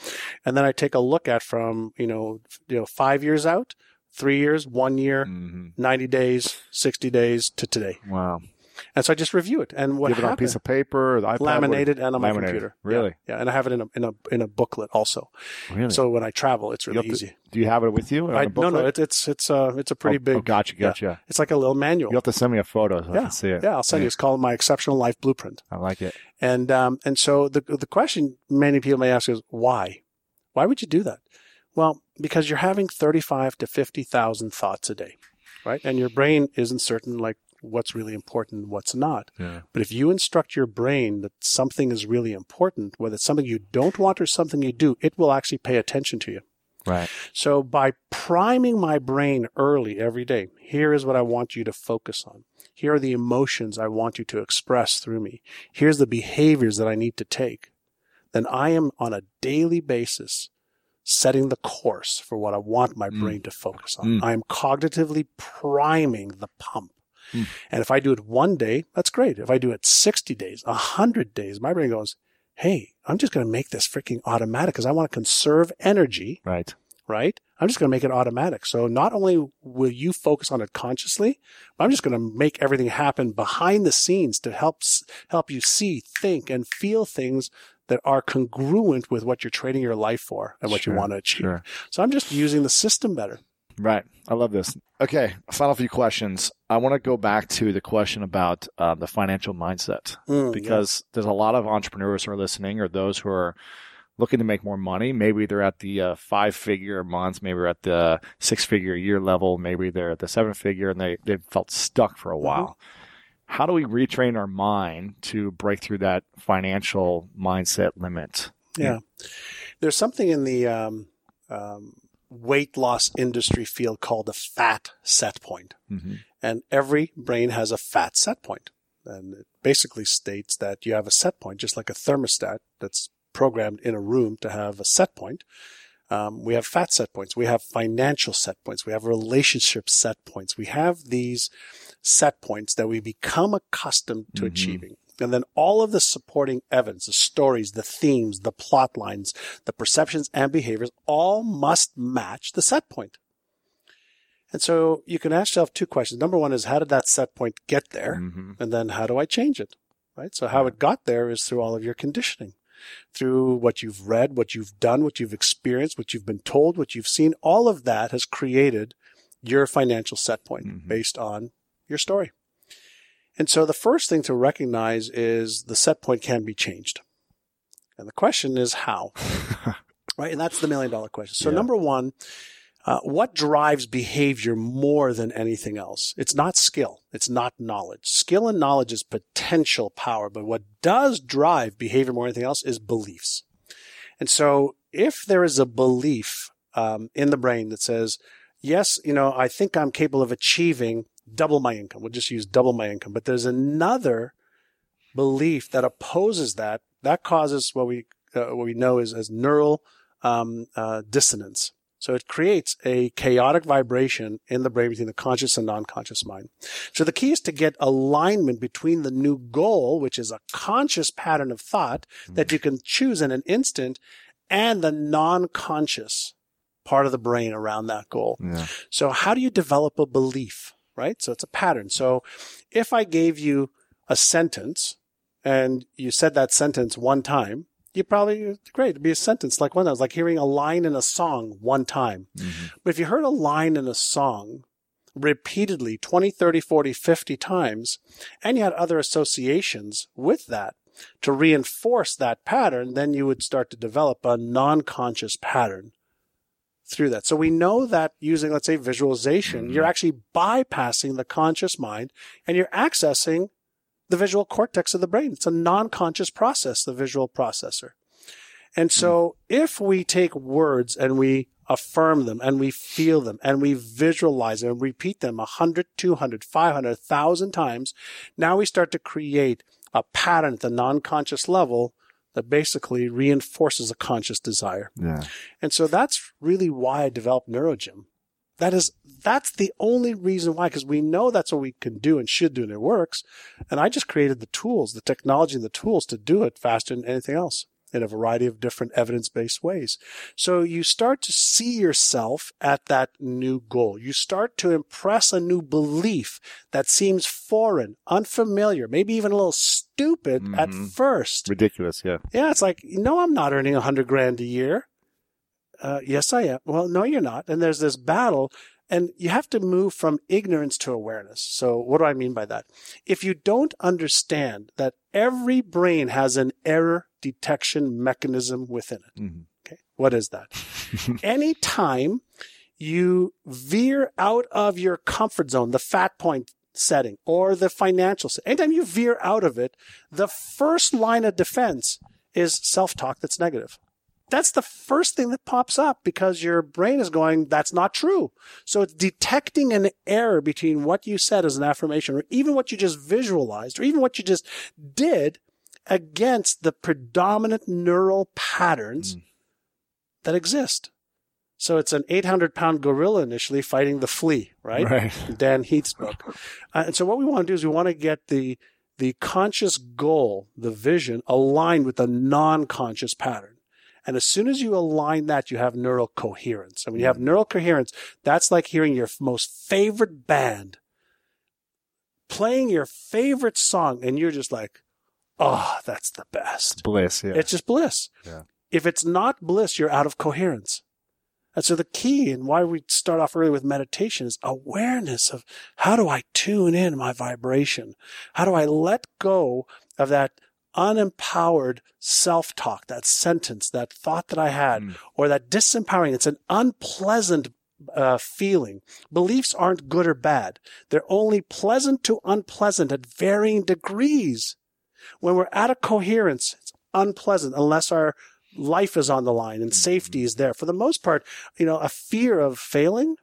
And then I take a look at from, you know, you know, five years out, three years, one year, Mhm. 90 days, 60 days to today. Wow. And so I just review it. And what Give it on a piece of paper, iPad, laminated and on my computer. Really? Yeah, yeah. And I have it in a, in a, in a booklet also. really. So when I travel, it's really to- easy. do you have it with you? I, no, no, it, it's, it's, uh, it's a pretty oh, big, Oh, gotcha, yeah. gotcha. it's like a little manual. You have to send me a photo so I Yeah. can see it. Yeah, I'll send you. It's called my exceptional life blueprint. I like it. And um, and so the the question many people may ask is why? Why would you do that? Well, because you're having thirty five to fifty thousand thoughts a day, right? And your brain isn't certain like what's really important, and what's not. Yeah. But if you instruct your brain that something is really important, whether it's something you don't want or something you do, it will actually pay attention to you. Right. So by priming my brain early every day, here is what I want you to focus on. Here are the emotions I want you to express through me. Here's the behaviors that I need to take. Then I am on a daily basis setting the course for what I want my Mm. brain to focus on. Mm. I am cognitively priming the pump. Hmm. And if I do it one day, that's great. If I do it 60 days, 100 days, my brain goes, Hey, I'm just going to make this freaking automatic because I want to conserve energy Right. right? I'm just going to make it automatic. So not only will you focus on it consciously, but I'm just going to make everything happen behind the scenes to help help you see, think, and feel things that are congruent with what you're trading your life for and what Sure, you want to achieve. sure. So I'm just using the system better. Right. I love this. Okay. Final few questions. I want to go back to the question about uh, the financial mindset Mm, because there's a lot of entrepreneurs who are listening or those who are looking to make more money. Maybe they're at the uh, five figure months, maybe they're at the six figure year level, maybe they're at the seven figure and they, they've felt stuck for a while. How do we retrain our mind to break through that financial mindset limit? Yeah. There's something in the um, um, weight loss industry field called a fat set point. Mm-hmm. And every brain has a fat set point. And it basically states that you have a set point, just like a thermostat that's programmed in a room to have a set point. Um, we have fat set points. We have financial set points. We have relationship set points. We have these set points that we become accustomed to Mhm. achieving. And then all of the supporting evidence, the stories, the themes, the plot lines, the perceptions and behaviors all must match the set point. And so you can ask yourself two questions. Number one is how did that set point get there? Mm-hmm. And then how do I change it? Right. So how it got there is through all of your conditioning, through what you've read, what you've done, what you've experienced, what you've been told, what you've seen. All of that has created your financial set point Mhm. based on your story. And so the first thing to recognize is the set point can be changed. And the question is how? right? And that's the million dollar question. So Yeah. number one, uh, what drives behavior more than anything else? It's not skill. It's not knowledge. Skill and knowledge is potential power, but what does drive behavior more than anything else is beliefs. And so if there is a belief um, in the brain that says, yes, you know, I think I'm capable of achieving double my income. We'll just use double my income. But there's another belief that opposes that. That causes what we uh, what we know is as neural um, uh, dissonance. So it creates a chaotic vibration in the brain between the conscious and non-conscious mind. So the key is to get alignment between the new goal, which is a conscious pattern of thought that you can choose in an instant, and the non-conscious part of the brain around that goal. Yeah. So how do you develop a belief, right? So it's a pattern. So if I gave you a sentence and you said that sentence one time, you probably, great, it'd be a sentence like one that was like hearing a line in a song one time. Mm-hmm. But if you heard a line in a song repeatedly 20, 30, 40, 50 times, and you had other associations with that to reinforce that pattern, then you would start to develop a non-conscious pattern through that. So we know that using, let's say, visualization, you're mm-hmm. actually bypassing the conscious mind and you're accessing the visual cortex of the brain. It's a non-conscious process, the visual processor. And so mm. if we take words and we affirm them and we feel them and we visualize them and repeat them 100, 200, 500, 1,000 times, now we start to create a pattern at the non-conscious level that basically reinforces a conscious desire. Yeah. And so that's really why I developed NeuroGym. That is, that's the only reason why, because we know that's what we can do and should do and it works. And I just created the tools, the technology and the tools to do it faster than anything else in a variety of different evidence-based ways. So you start to see yourself at that new goal. You start to impress a new belief that seems foreign, unfamiliar, maybe even a little stupid at Mhm. first. Ridiculous. Yeah. Yeah, it's like, no, I'm not earning a hundred grand a year. Uh, yes, I am. Well, no, you're not. And there's this battle and you have to move from ignorance to awareness. So what do I mean by that? If you don't understand that every brain has an error detection mechanism within it. Mhm. Okay. What is that? Anytime you veer out of your comfort zone, the fat point setting or the financial setting, anytime you veer out of it, the first line of defense is self-talk that's negative. That's the first thing that pops up because your brain is going, that's not true. So it's detecting an error between what you said as an affirmation or even what you just visualized or even what you just did against the predominant neural patterns that exist. So it's an 800 pound gorilla initially fighting the flea, right? Right. Dan Heath's book. Uh, and so what we want to do is we want to get the the conscious goal, the vision, aligned with the non-conscious pattern. And as soon as you align that, you have neural coherence. And when you have neural coherence, that's like hearing your most favorite band playing your favorite song, and you're just like, oh, that's the best. Bliss. Yeah. It's just bliss. Yeah. If it's not bliss, you're out of coherence. And so the key and why we start off early with meditation is awareness of how do I tune in my vibration? How do I let go of that unempowered self-talk, that sentence, that thought that I had, Mm. or that disempowering. It's an unpleasant uh, feeling. Beliefs aren't good or bad. They're only pleasant to unpleasant at varying degrees. When we're out of coherence, it's unpleasant unless our life is on the line and safety is there. For the most part, you know, a fear of failing,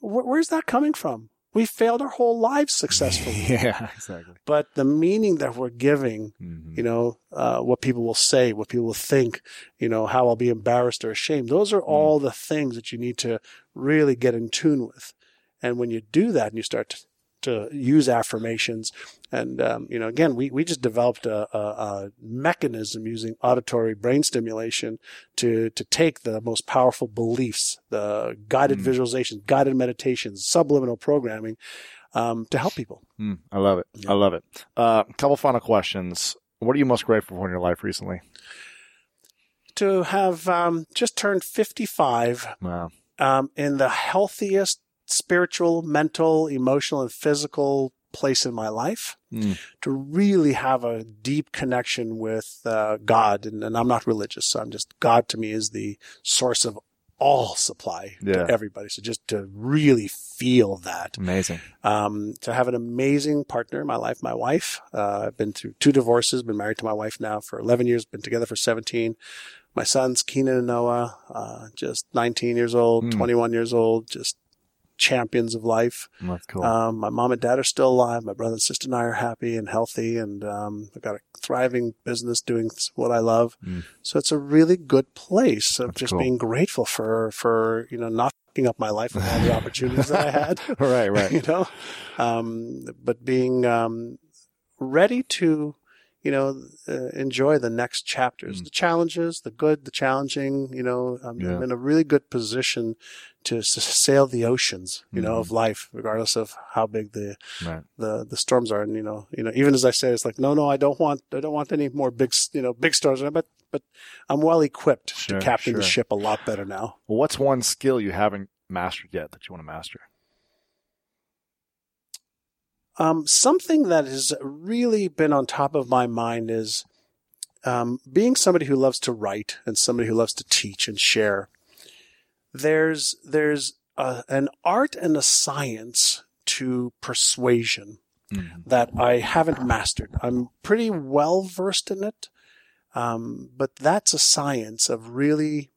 wh- where's that coming from? We failed our whole lives successfully. yeah. Exactly. But the meaning that we're giving, Mhm. you know, uh, what people will say, what people will think, you know, how I'll be embarrassed or ashamed. Those are all the things that you need to really get in tune with. And when you do that and you start to, use affirmations, and, um, you know, again, we, we just developed a, a, a mechanism using auditory brain stimulation to, to take the most powerful beliefs, the guided Mm. visualizations, guided meditations, subliminal programming, um, to help people. Mm, I love it. Yeah. I love it. Uh, couple final questions. What are you most grateful for in your life recently? To have um, just turned 55 Wow. um, in the healthiest spiritual, mental, emotional, and physical place in my life. Mm. To really have a deep connection with uh, God, and, and I'm not religious, so I'm just God to me is the source of all supply Yeah. to everybody. So just to really feel that, Amazing. um, to have an amazing partner in my life, my wife. Uh, I've been through two divorces, been married to my wife now for 11 years, been together for 17. My sons, Keenan and Noah, uh, just 19 years old, Hmm. 21 years old, just champions of life. That's cool. Um, my mom and dad are still alive. My brother and sister and I are happy and healthy, and um, I've got a thriving business doing what I love. Mm. So it's a really good place of That's just cool. being grateful for for you know not fucking up my life with all the opportunities that I had. right. Right. you know, um, but being um, ready to, you know, uh, enjoy the next chapters, Mm. the challenges, the good, the challenging. You know, I'm, Yeah. I'm in a really good position to sail the oceans, you know, Mhm. of life, regardless of how big the Right. the the storms are. And you know, you know, even as I say, it's like, no, no, I don't want, I don't want any more big, you know, big storms. But but I'm well equipped Sure, to captain the ship a lot better now. Well, what's one skill you haven't mastered yet that you want to master? Um, something that has really been on top of my mind is um, being somebody who loves to write and somebody who loves to teach and share. There's there's a, an art and a science to persuasion Mm. that I haven't mastered. I'm pretty well versed in it, um, but that's a science of really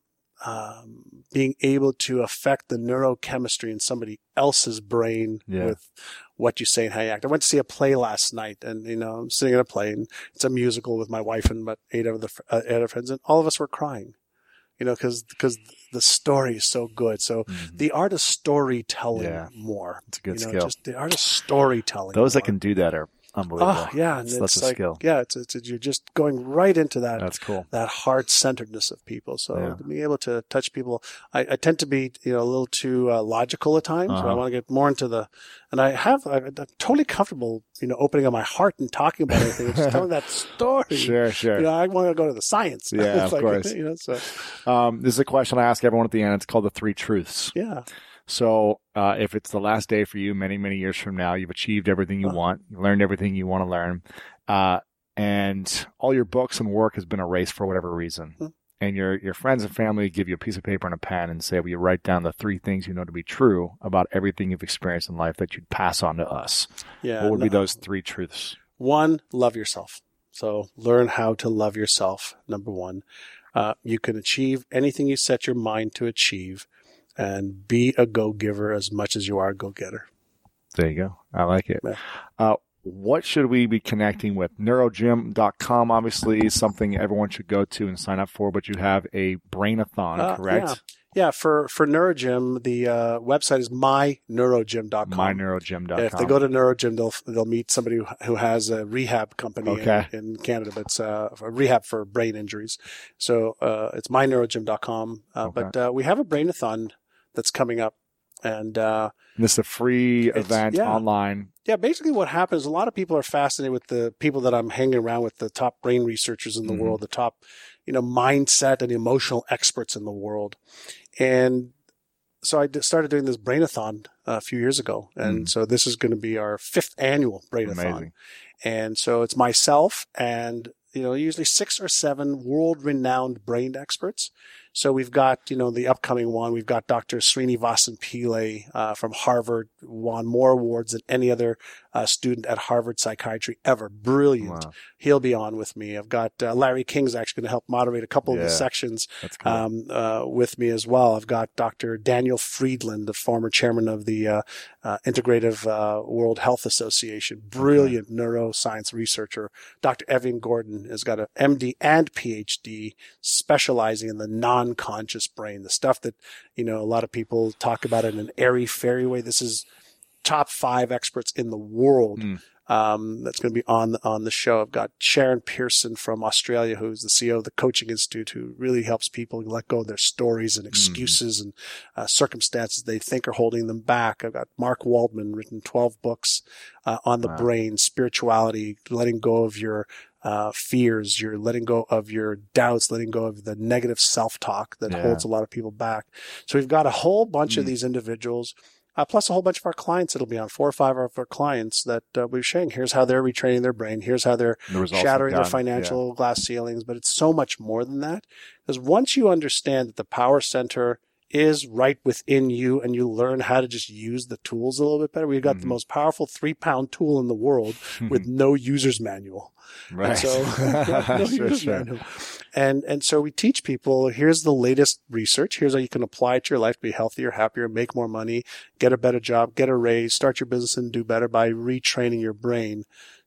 um, being able to affect the neurochemistry in somebody else's brain Yeah. with what you say and how you act. I went to see a play last night, and you know, I'm sitting in a play, and it's a musical with my wife and about eight other fr- uh, eight other friends, and all of us were crying, you know, because because the story is so good. So Mhm. the art of storytelling Yeah. more. It's a good you know, skill. Just the art of storytelling. Those that can do that are unbelievable. Oh, yeah, and it's like, skill. yeah, it's, it's you're just going right into that That's cool. that heart centeredness of people. So Yeah. to be able to touch people, I, I tend to be you know a little too uh, logical at times. So I Uh-huh. want to get more into the, and I have I'm totally comfortable you know opening up my heart and talking about anything, just telling that story. Sure, sure. You know, I want to go to the science. Yeah, of course. You know, so Um, this is a question I ask everyone at the end. It's called the three truths. yeah, So, uh, if it's the last day for you, many, many years from now, you've achieved everything you want, you learned everything you want to learn, uh, and all your books and work has been erased for whatever reason. And your your friends and family give you a piece of paper and a pen and say, "Will you write down the three things you know to be true about everything you've experienced in life that you'd pass on to us?" yeah. what would be those three truths? One, love yourself. So learn how to love yourself. Number one, uh, you can achieve anything you set your mind to achieve, and be a go giver as much as you are a go getter. There you go. I like it. Yeah. Uh, what should we be connecting with? Neurogym.com, obviously, is something everyone should go to and sign up for, but you have a brainathon, Uh, correct? yeah. Yeah, for for Neurogym, the uh, website is myneurogym.com. myneurogym.com. If they go to Neurogym, they'll they'll meet somebody who, who has a rehab company Okay. in, in Canada, but it's uh, a rehab for brain injuries. So uh, it's myneurogym.com. Uh, Okay. But uh, we have a brainathon that's coming up, and uh, this is a free event yeah. online. yeah, basically what happens, a lot of people are fascinated with the people that I'm hanging around with, the top brain researchers in the Mhm. world, the top, you know, mindset and emotional experts in the world. And so I d- started doing this brainathon uh, a few years ago. And Mm. so this is going to be our fifth annual brainathon. Amazing. And so it's myself and, you know, usually six or seven world renowned brain experts. So we've got, you know, the upcoming one. We've got Dr. Srinivasan Pillai uh, from Harvard, won more awards than any other uh, student at Harvard psychiatry ever. Brilliant. Wow. He'll be on with me. I've got uh, Larry King's actually going to help moderate a couple of the sections cool. um, uh, with me as well. I've got Dr. Daniel Friedland, the former chairman of the uh, uh, Integrative uh, World Health Association, brilliant neuroscience researcher. Dr. Evian Gordon has got an MD and PhD specializing in the non-conscious brain, the stuff that you know a lot of people talk about in an airy fairy way. This is top five experts in the world Mm. um, that's going to be on on the show. I've got Sharon Pearson from Australia, who's the CEO of the Coaching Institute, who really helps people let go of their stories and excuses and uh, circumstances they think are holding them back. I've got Mark Waldman, written 12 books uh, on the Wow. brain, spirituality, letting go of your uh, fears, you're letting go of your doubts, letting go of the negative self-talk that Yeah. holds a lot of people back. So we've got a whole bunch of Mm. these individuals uh, plus a whole bunch of our clients that'll be on four or five of our clients that uh, we're sharing. Here's how they're retraining their brain. Here's how they're The shattering their financial glass ceilings. But it's so much more than that. Because once you understand that the power center is right within you and you learn how to just use the tools a little bit better, we've got the Mhm. most powerful three pound tool in the world with no user's manual. Right. And so, no Sure, user's sure. manual. And, and so we teach people, here's the latest research. Here's how you can apply it to your life to be healthier, happier, make more money, get a better job, get a raise, start your business and do better by retraining your brain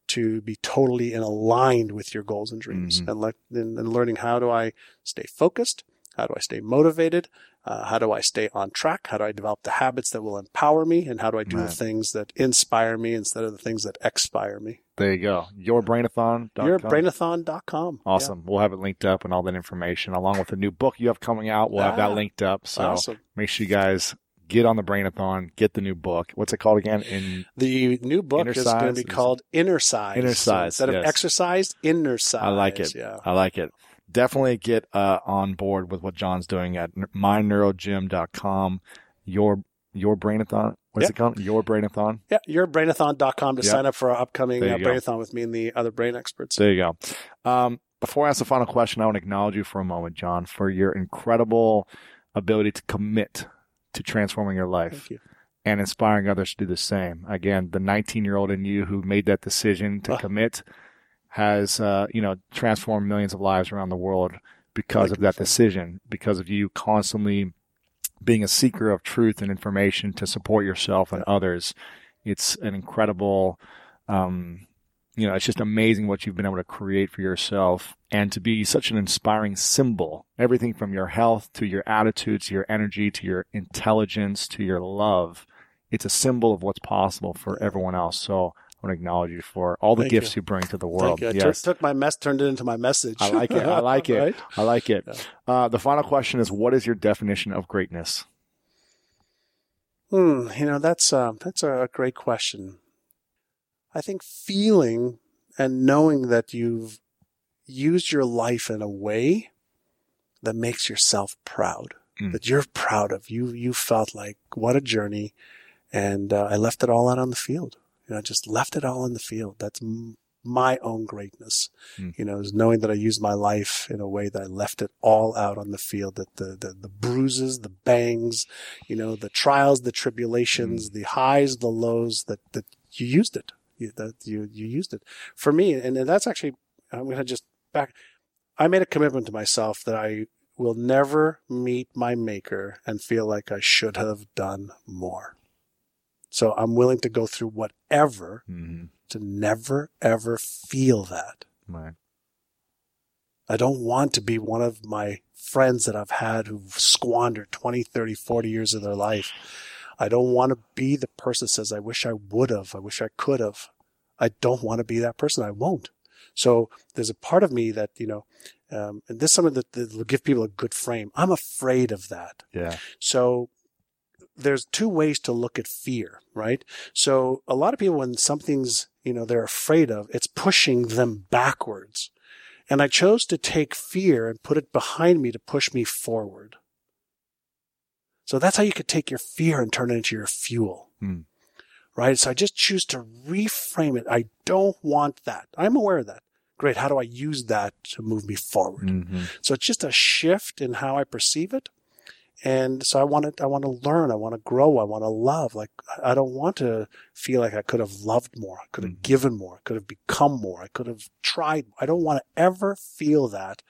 to be totally and aligned with your goals and dreams Mhm. and, let, and, and learning how do I stay focused? How do I stay motivated? Uh, how do I stay on track? How do I develop the habits that will empower me? And how do I do Right. the things that inspire me instead of the things that expire me? There you go. Yourbrainathon.com. You're at brainathon.com. Awesome. We'll have it linked up and all that information along with the new book you have coming out. We'll have Ah, that linked up. So Awesome. make sure you guys get on the Brainathon, get the new book. What's it called again? In The new book is going to be is- call Innercise. Inner So Size, instead of yes. exercised, innercise. I like it. Yeah. I like it. Definitely get uh, on board with what John's doing at myneurogym.com. Your your brainathon. What's it called? Your brainathon. Yeah. You're brainathon.com to Yep. sign up for our upcoming uh, brainathon with me and the other brain experts. There you go. Um, before I ask the final question, I want to acknowledge you for a moment, John, for your incredible ability to commit to transforming your life. You. and inspiring others to do the same. Again, the 19 year old in you who made that decision to commit has, uh, you know, transformed millions of lives around the world because Thank of that decision, because of you constantly being a seeker of truth and information to support yourself and others. It's an incredible, um, you know, it's just amazing what you've been able to create for yourself and to be such an inspiring symbol. Everything from your health to your attitude to your energy to your intelligence to your love. It's a symbol of what's possible for everyone else. So want to acknowledge you for all the Thank gifts you. you. bring to the world. Thank you. I Yes. took, took my mess, turned it into my message. I like it. I like it. Right? I like it. Uh, the final question is what is your definition of greatness? Hmm, you know, that's uh, that's a great question. I think feeling and knowing that you've used your life in a way that makes yourself proud, Mm. that you're proud of. You you felt like what a journey, and uh, I left it all out on the field. You know, I just left it all in the field. That's m- my own greatness. Mm. You know, is knowing that I used my life in a way that I left it all out on the field. That the the, the bruises, the bangs, you know, the trials, the tribulations, the highs, the lows. That that you used it. You, that you you used it for me, and, and that's actually I'm going to just back. I made a commitment to myself that I will never meet my maker and feel like I should have done more. So I'm willing to go through whatever Mm-hmm. to never ever feel that. Right. I don't want to be one of my friends that I've had who've squandered 20, 30, 40 years of their life. I don't want to be the person that says, I wish I would have. I wish I could have. I don't want to be that person. I won't. So there's a part of me that, you know, um, and this is something that, that will give people a good frame. I'm afraid of that. Yeah. So there's two ways to look at fear, right? So a lot of people, when something's, you know, they're afraid of, it's pushing them backwards. And I chose to take fear and put it behind me to push me forward. So that's how you could take your fear and turn it into your fuel. Hmm. Right. So I just choose to reframe it. I don't want that. I'm aware of that. Great. How do I use that to move me forward? Mm-hmm. So it's just a shift in how I perceive it. And so I want to, I want to learn. I want to grow. I want to love. Like I don't want to feel like I could have loved more. I could have Mhm. given more. I could have become more. I could have tried. I don't want to ever feel that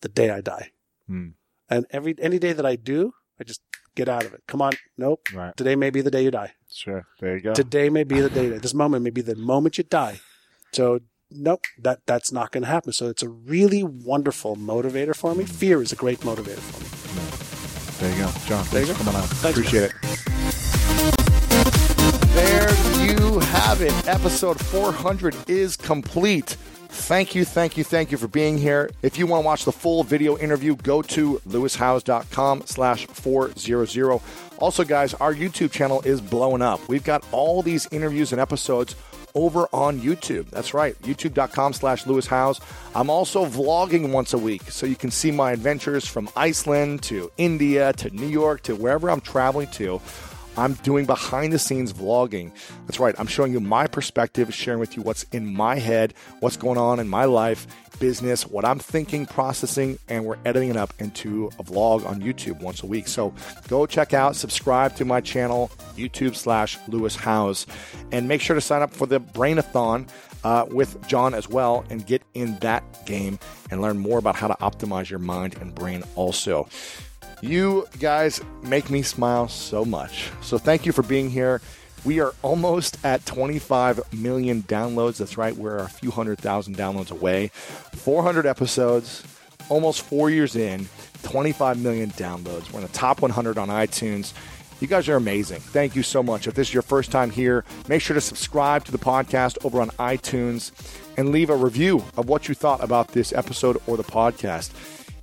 the day I die. Hmm. And every, any day that I do, I just get out of it. Come on. Nope. Right. Today may be the day you die. Sure. There you go. Today may be the day. This moment may be the moment you die. So nope, that that's not going to happen. So it's a really wonderful motivator for me. Fear is a great motivator for me. There you go, John. There Thanks for coming on. Thanks, Appreciate it. There you have it. Episode 400 is complete. Thank you, thank you, thank you for being here. If you want to watch the full video interview, go to lewishowes.com slash 400. Also, guys, our YouTube channel is blowing up. We've got all these interviews and episodes over on YouTube. That's right, youtube.com slash Lewis Howes. I'm also vlogging once a week, so you can see my adventures from Iceland to India to New York to wherever I'm traveling to. I'm doing behind the scenes vlogging. That's right, I'm showing you my perspective, sharing with you what's in my head, what's going on in my life, business, what I'm thinking, processing, and we're editing it up into a vlog on YouTube once a week. So go check out, subscribe to my channel, YouTube slash Lewis Howes, and make sure to sign up for the Brainathon uh, with John as well and get in that game and learn more about how to optimize your mind and brain also. You guys make me smile so much. So thank you for being here. We are almost at 25 million downloads. That's right, we're a few hundred thousand downloads away. 400 episodes, almost four years in, 25 million downloads. We're in the top 100 on iTunes. You guys are amazing. Thank you so much. If this is your first time here, make sure to subscribe to the podcast over on iTunes and leave a review of what you thought about this episode or the podcast.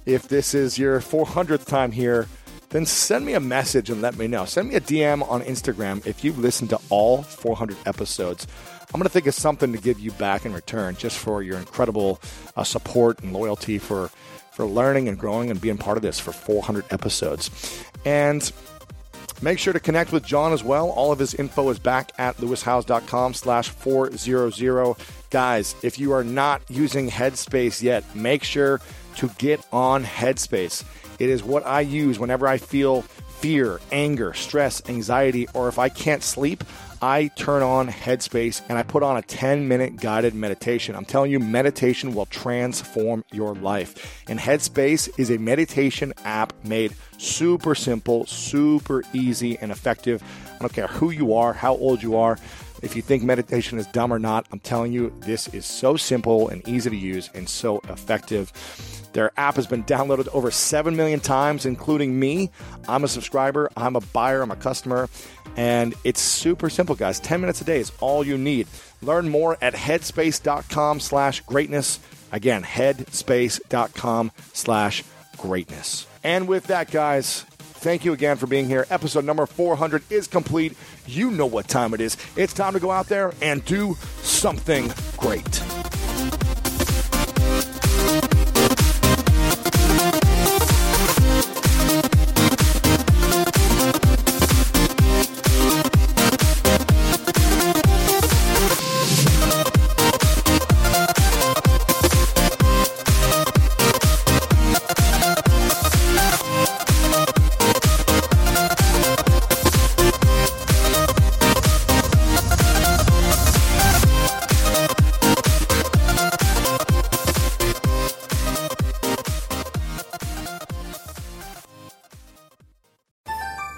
If this is your 400th time here, then send me a message and let me know. Send me a DM on Instagram if you've listened to all 400 episodes. I'm going to think of something to give you back in return just for your incredible uh, support and loyalty for, for learning and growing and being part of this for 400 episodes. And Make sure to connect with John as well. All of his info is back at lewishowes.com slash 400. Guys, if you are not using Headspace yet, make sure to get on Headspace. It is what I use whenever I feel fear, anger, stress, anxiety, or if I can't sleep. I turn on Headspace and I put on a 10 minute guided meditation. I'm telling you, meditation will transform your life. And Headspace is a meditation app made super simple, super easy, and effective. I don't care who you are, how old you are. If you think meditation is dumb or not, I'm telling you, this is so simple and easy to use and so effective. Their app has been downloaded over 7 million times, including me. I'm a subscriber, I'm a buyer, I'm a customer, and it's super simple, guys. 10 minutes a day is all you need. Learn more at headspace.com slash greatness. Again, headspace.com slash greatness. And with that, guys, thank you again for being here. Episode number 400 is complete. You know what time it is. It's time to go out there and do something great.